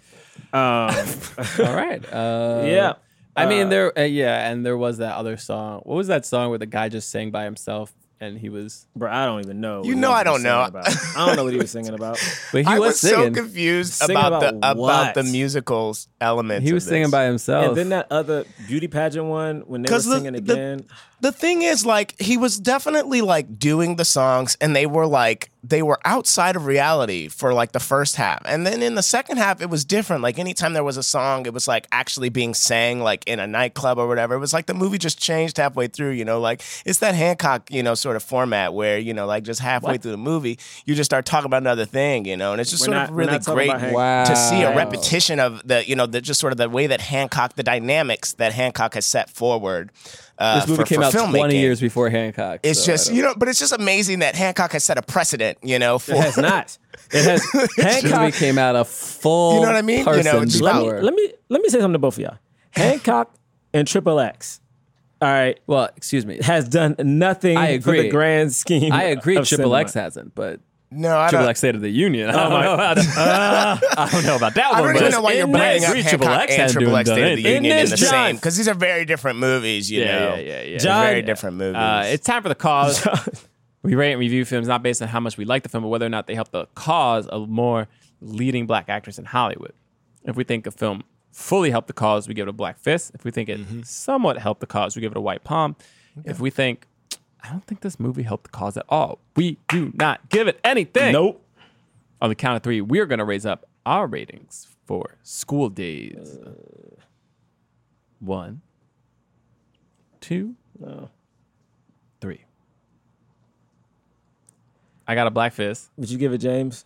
Um, All right. Uh, yeah. I mean, Uh, there, uh, yeah, and there was that other song. What was that song where the guy just sang by himself and he was, Bro, I don't even know. You know I don't know. About. I don't know what he was singing about. but he I was, was, singing. so confused Singing about, the about about the what? musical elements. he of was singing by himself. And then that other beauty pageant one when they were 'Cause the- singing the- again. The thing is like he was definitely like doing the songs and they were like they were outside of reality for like the first half. And then in the second half it was different. Like anytime there was a song it was like actually being sang like in a nightclub or whatever. It was like the movie just changed halfway through you know? Like it's that hancock you know sort of format where you know like just halfway through the movie you just start talking about another thing you know? And it's just We're sort not- of really great Wow. to see a repetition of the you know the just sort of the way that hancock the dynamics that hancock has set forward Uh, this movie for- came for out 20 years before Hancock. It's so just you know, but it's just amazing that Hancock has set a precedent. You know, for It has not. It has Hancock. came out a full. You know what I mean? You know, person Let me let me let me say something to both of y'all. Hancock and Triple X. All right, well, excuse me. has done nothing I for the agree. grand scheme. I agree. of Triple. X hasn't, but no, I Triple don't. X State of the Union. I don't my- know about. I don't know about that I one. don't even but know why you're in bringing this- up agree, Hancock Triple X and hasn't Triple doing X State of the done Union In in, the this same because these are very different movies. You Yeah, know, yeah, yeah, yeah. John- very different movies. Uh, it's time for the cause. we rate and review films not based on how much we like the film, but whether or not they help the cause of more leading black actors in Hollywood. If we think a film fully helped the cause, we give it a black fist. If we think it Mm-hmm. somewhat helped the cause, we give it a white palm. If we think, I don't think this movie helped the cause at all, we do not give it anything. Nope. On the count of three, we're going to raise up our ratings for School Daze. Uh, one, two, three. I got a Black Fist. Would you give it James?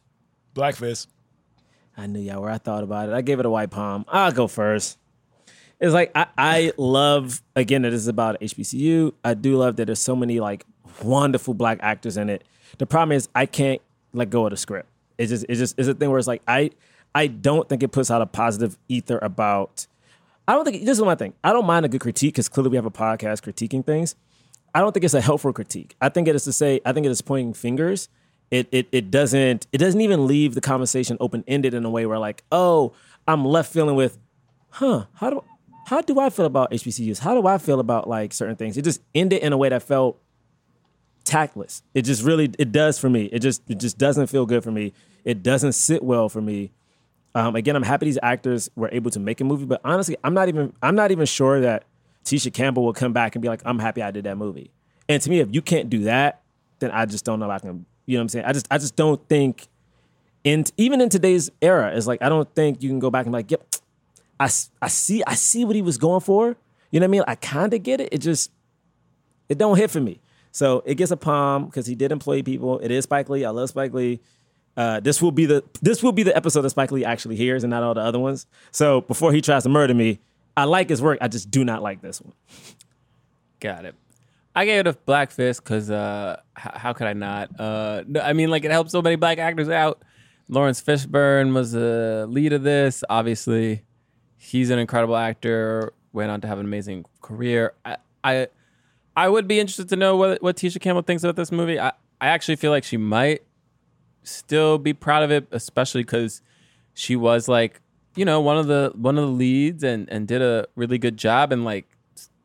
Black fist. I knew y'all where I thought about it. I gave it a white palm. I'll go first. It's like I, I love again it is about HBCU. I do love that there's so many like wonderful black actors in it. The problem is I can't let go of the script. It's just it's just it's a thing where it's like I I don't think it puts out a positive ether about I don't think this is my thing. I don't mind a good critique because clearly we have a podcast critiquing things. I don't think it's a helpful critique. I think it is to say I think it is pointing fingers. It it it doesn't it doesn't even leave the conversation open ended in a way where like oh I'm left feeling with huh how do how do I feel about HBCUs? How do I feel about like certain things? It just ended in a way that felt tactless. It just really it does for me. It just it just doesn't feel good for me. It doesn't sit well for me. Um, again, I'm happy these actors were able to make a movie, but honestly, I'm not even I'm not even sure that Tisha Campbell will come back and be like, I'm happy I did that movie. And to me, if you can't do that, then I just don't know if I can. You know what I'm saying? I just I just don't think in even in today's era, it's like I don't think you can go back and be like, yep, I, I see I see what he was going for. You know what I mean? I kind of get it. It just it don't hit for me. So it gets a palm because he did employ people. It is Spike Lee. I love Spike Lee. Uh, this will be the this will be the episode that Spike Lee actually hears and not all the other ones. So before he tries to murder me, I like his work. I just do not like this one. Got it. I gave it a Black Fist because uh, h- how could I not? Uh, I mean, like it helped so many black actors out. Laurence Fishburne was the lead of this. Obviously, he's an incredible actor. Went on to have an amazing career. I, I, I would be interested to know what what Tisha Campbell thinks about this movie. I, I actually feel like she might still be proud of it, especially because she was like, you know, one of the one of the leads and and did a really good job and like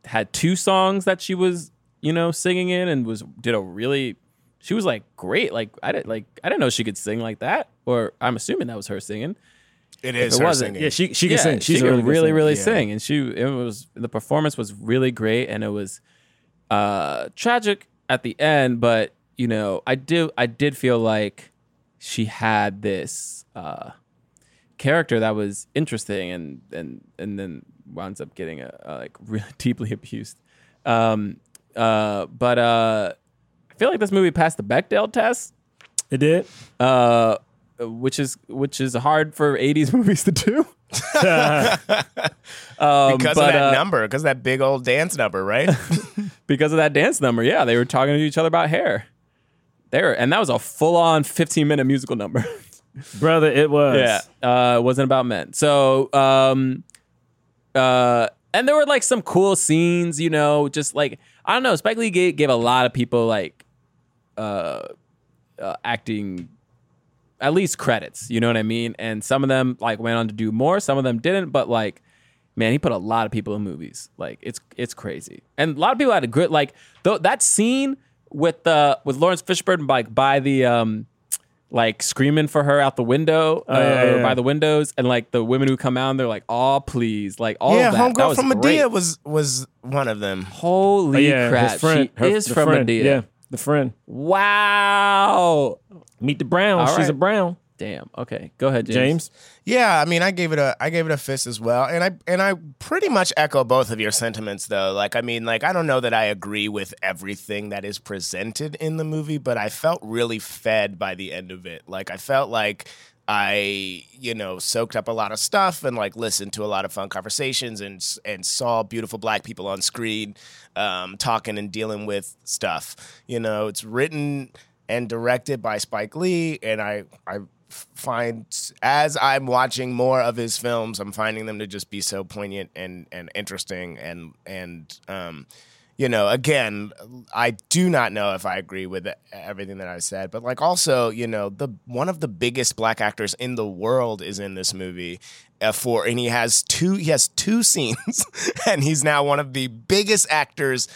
had two songs that she was you know singing in and was did a really she was like great like I didn't like I didn't know she could sing like that or I'm assuming that was her singing It is it her wasn't- singing. Yeah, she she can yeah, sing. She's she a really, really really Yeah. sing and she it was the performance was really great and it was uh tragic at the end but you know I do I did feel like she had this uh character that was interesting and and and then winds up getting a, a like really deeply abused um uh but uh I feel like this movie passed the Bechdel test It did. uh which is which is hard for 80s movies to do um, because but, of that uh, number, because of that big old dance number, right? because of that dance number yeah they were talking to each other about hair there and that was a full-on 15 minute musical number Brother, it was. Yeah, uh, it wasn't about men. So, um, uh, and there were like some cool scenes, you know, just like I don't know. Spike Lee gave, gave a lot of people like uh, uh, acting at least credits. You know what I mean? And some of them like went on to do more. Some of them didn't. But like, man, he put a lot of people in movies. Like it's it's crazy. And a lot of people had a good like though that scene with uh with Laurence Fishburne like by the um like screaming for her out the window uh, yeah, or yeah. by the windows and like the women who come out and they're like oh please like all yeah, of that, that homegirl was from great. Madea was was one of them. holy Oh, yeah, crap his friend. she her- is from friend. Madea Yeah, the friend. wow Meet the Brown. All She's a. Brown. damn okay go ahead James, James. Yeah, I mean, I gave it a I gave it a fist as well, and I and I pretty much echo both of your sentiments though. Like, I mean, like I don't know that I agree with everything that is presented in the movie, but I felt really fed by the end of it. Like, I felt like I, you know, soaked up a lot of stuff and like listened to a lot of fun conversations and and saw beautiful black people on screen um, talking and dealing with stuff. You know, it's written and directed by Spike Lee, and I I find as I'm watching more of his films, I'm finding them to just be so poignant and and interesting and and um, you know, again, I do not know if I agree with everything that I said, but like also, you know, the one of the biggest black actors in the world is in this movie. Uh, for and he has two he has two scenes, and he's now one of the biggest actors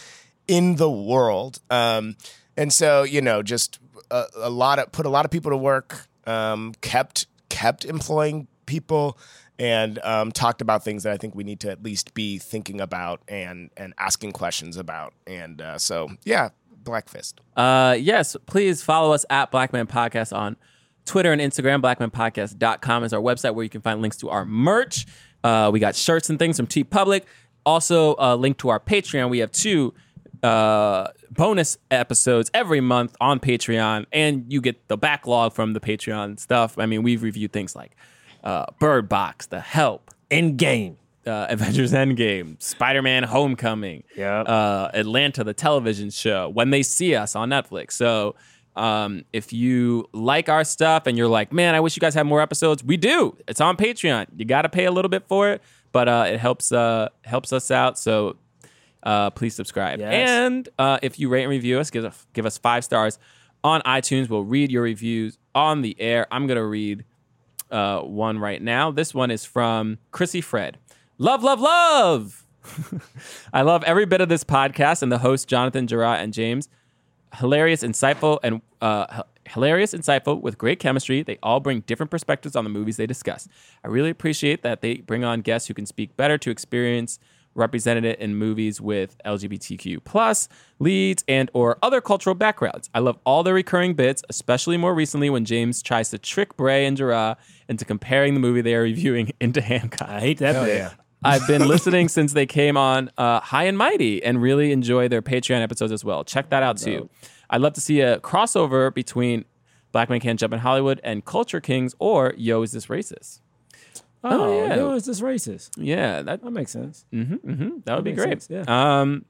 in the world. Um, and so you know, just a, a lot of put a lot of people to work. Um, kept kept employing people and um, talked about things that I think we need to at least be thinking about and and asking questions about. And uh, so yeah, Black Fist. Uh, yes, please follow us at Blackman Podcast on Twitter and Instagram. BlackmanPodcast.com is our website where you can find links to our merch. Uh, we got shirts and things from TeePublic. Also, a link to our Patreon. We have two uh, bonus episodes every month on Patreon, and you get the backlog from the Patreon stuff. I mean, we've reviewed things like uh, Bird Box, The Help, In game. uh, Avengers Endgame, Spider Man Homecoming, Yep. uh, Atlanta, the television show, When They See Us on Netflix. So um, if you like our stuff and you're like, man, I wish you guys had more episodes, we do. It's on Patreon. You got to pay a little bit for it, but uh, it helps uh, helps us out. So uh, please subscribe. Yes. And uh, if you rate and review us, give, us- give us five stars on iTunes. We'll read your reviews on the air. I'm going to read uh, one right now. This one is from Chrissy Fred. Love, love, love. I love every bit of this podcast and the hosts, Jonathan, Gerard, and James. Hilarious, insightful, and uh, hilarious, insightful with great chemistry. They all bring different perspectives on the movies they discuss. I really appreciate that they bring on guests who can speak better to experience represented it in movies with LGBTQ plus leads and or other cultural backgrounds. I love all the recurring bits, especially more recently when James tries to trick Bray and Gerard into comparing the movie they are reviewing into Hancock. I hate that bit. I've been listening since they came on uh, High and Mighty and really enjoy their Patreon episodes as well. Check that out too. I'd love to see a crossover between Black Men Can't Jump in Hollywood and Culture Kings or Yo, Is This Racist? Oh, yeah. no, is this racist? Yeah, that, That makes sense. that would be great. sense, Um,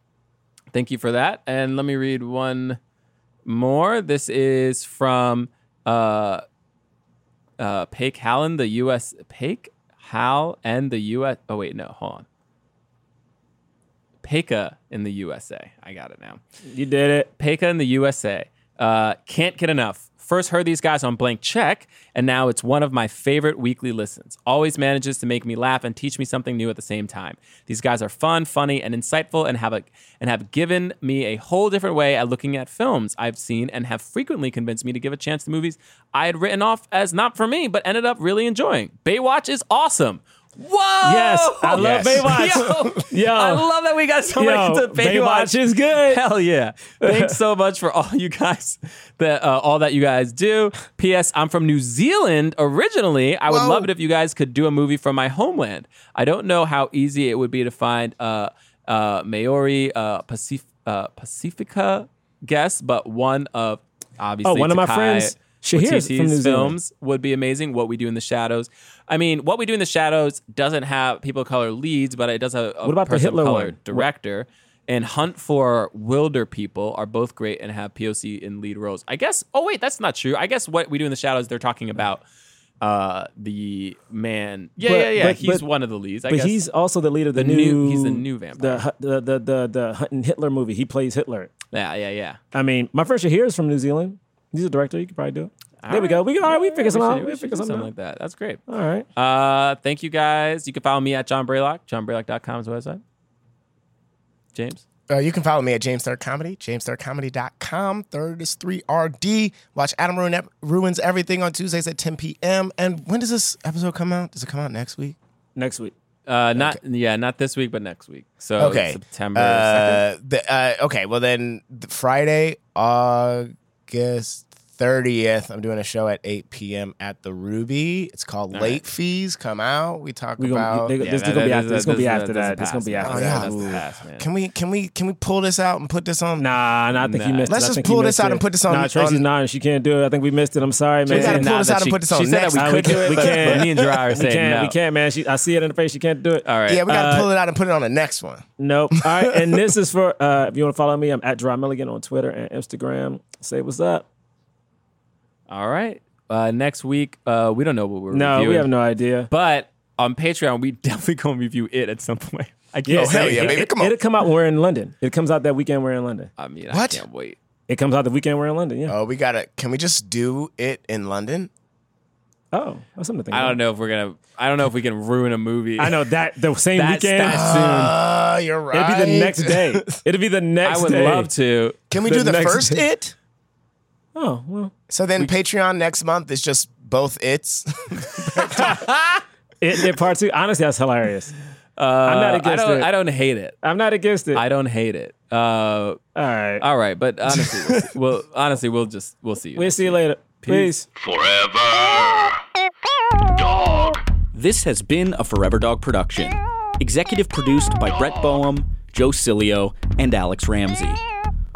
thank you for that. And let me read one more. This is from uh, uh, Pake Hallen, the U.S. Pake Hal and the U.S. Oh wait, no, hold on. Peka in the USA. I got it now. You did it. Peka in the USA. Uh, can't get enough. First heard these guys on Blank Check, and now it's one of my favorite weekly listens. Always manages to make me laugh and teach me something new at the same time. These guys are fun, funny, and insightful, and have a and have given me a whole different way at looking at films I've seen, and have frequently convinced me to give a chance to movies I had written off as not for me, but ended up really enjoying. Baywatch is awesome. Whoa! Yes, I love Yes. Baywatch. Yo, Yo. I love that we got somebody Yo, to Baywatch. Baywatch is good. Hell yeah! Thanks so much for all you guys that uh, all that you guys do. P.S. I'm from New Zealand originally. I would Whoa. love it if you guys could do a movie from my homeland. I don't know how easy it would be to find uh, uh, Maori uh, Pacif- uh, Pacifica guests, but one of obviously Oh, one of my friends, Shahir's Waititi's from New Zealand. films would be amazing. What we do in the shadows. I mean, what we do in the shadows doesn't have people of color leads, but it does have a What about the person Hitler of color one? director. And Hunt for Wilder People are both great and have POC in lead roles. I guess. Oh wait, that's not true. I guess what we do in the shadows, they're talking about uh the man. Yeah, But- yeah, yeah. but- he's but- one of the leads. I But guess. he's also the leader of the, The new- new, he's the new vampire. The, the the the the hunting Hitler movie. He plays Hitler. yeah, yeah, yeah. I mean, my friend Shahir is from New Zealand. He's a director. You could probably do it. there we go. We can, all right. We figure something out. We should figure do something out. like that. That's great. All right. Uh, thank you guys. You can follow me at John Braylock. JohnBraylock.com is the website. James. Uh, you can follow me at James Third Comedy, jamesthirdcomedy.com. Third is 3RD. Watch Adam Ruin, Ruins Everything on Tuesdays at 10 p.m. And when does this episode come out? Does it come out next week? Next week. Uh, not yeah, not this week, but next week. So Okay. September second. Uh, the, uh, okay, well then the Friday, August 30th, I'm doing a show at 8 p.m. at the Ruby. It's called Late right. Fees. Come out. We talk We about. gonna, they, this is gonna be after. This is gonna be after that. This gonna be after Oh, that. yeah. That's the past. Can we can we can we pull this out and put this on? Nah, nah, I think you Nah. missed. Let's it. Just pull this out it. and put this on- Nah, Tracy's on- nodding. She can't do it. I think we missed it. I'm sorry, man. We gotta Nah, pull this that out and put this on She said next. that we Nah, could do it. We can't. Me and Gerard are We saying can't. no. We can't, man. She, I see it in the face. She can't do it. All right. Yeah, we gotta Uh, pull it out and put it on the next one. Nope. All right. And this is for uh, if you want to follow me, I'm at Dry Milligan on Twitter and Instagram. Say what's up. All right. Uh, next week, uh, we don't know what we're reviewing. No, reviewing. we have no idea. But on Patreon, we definitely gonna review it at some point. I can't Yeah, say hell yeah, it. baby. Come on. It'll come out when we're in London. It comes out that weekend we're in London. I mean, What? I can't wait. It comes out the weekend we're in London. Yeah. Oh, we gotta. Can we just do it in London? Oh, that's something to think I about. don't know if we're gonna. I don't know if we can ruin a movie. I know that the same That's weekend. that soon. Uh, you're right. It'll be the next day. It'll be the next. I next would day. love to. Can we the do the next first day. it? Oh well, So then Patreon next month is just both its. it, it part two. Honestly, that's hilarious. Uh, I'm not I against don't. it. I don't hate it. I'm not against it. I don't hate it. Uh, All right. all right, but honestly, we'll, see. well, honestly, we'll just we'll see. you we'll see you week. later. Peace. Forever. Dog. This has been a Forever Dog production. Executive produced by Brett Boehm, Joe Cilio, and Alex Ramsey.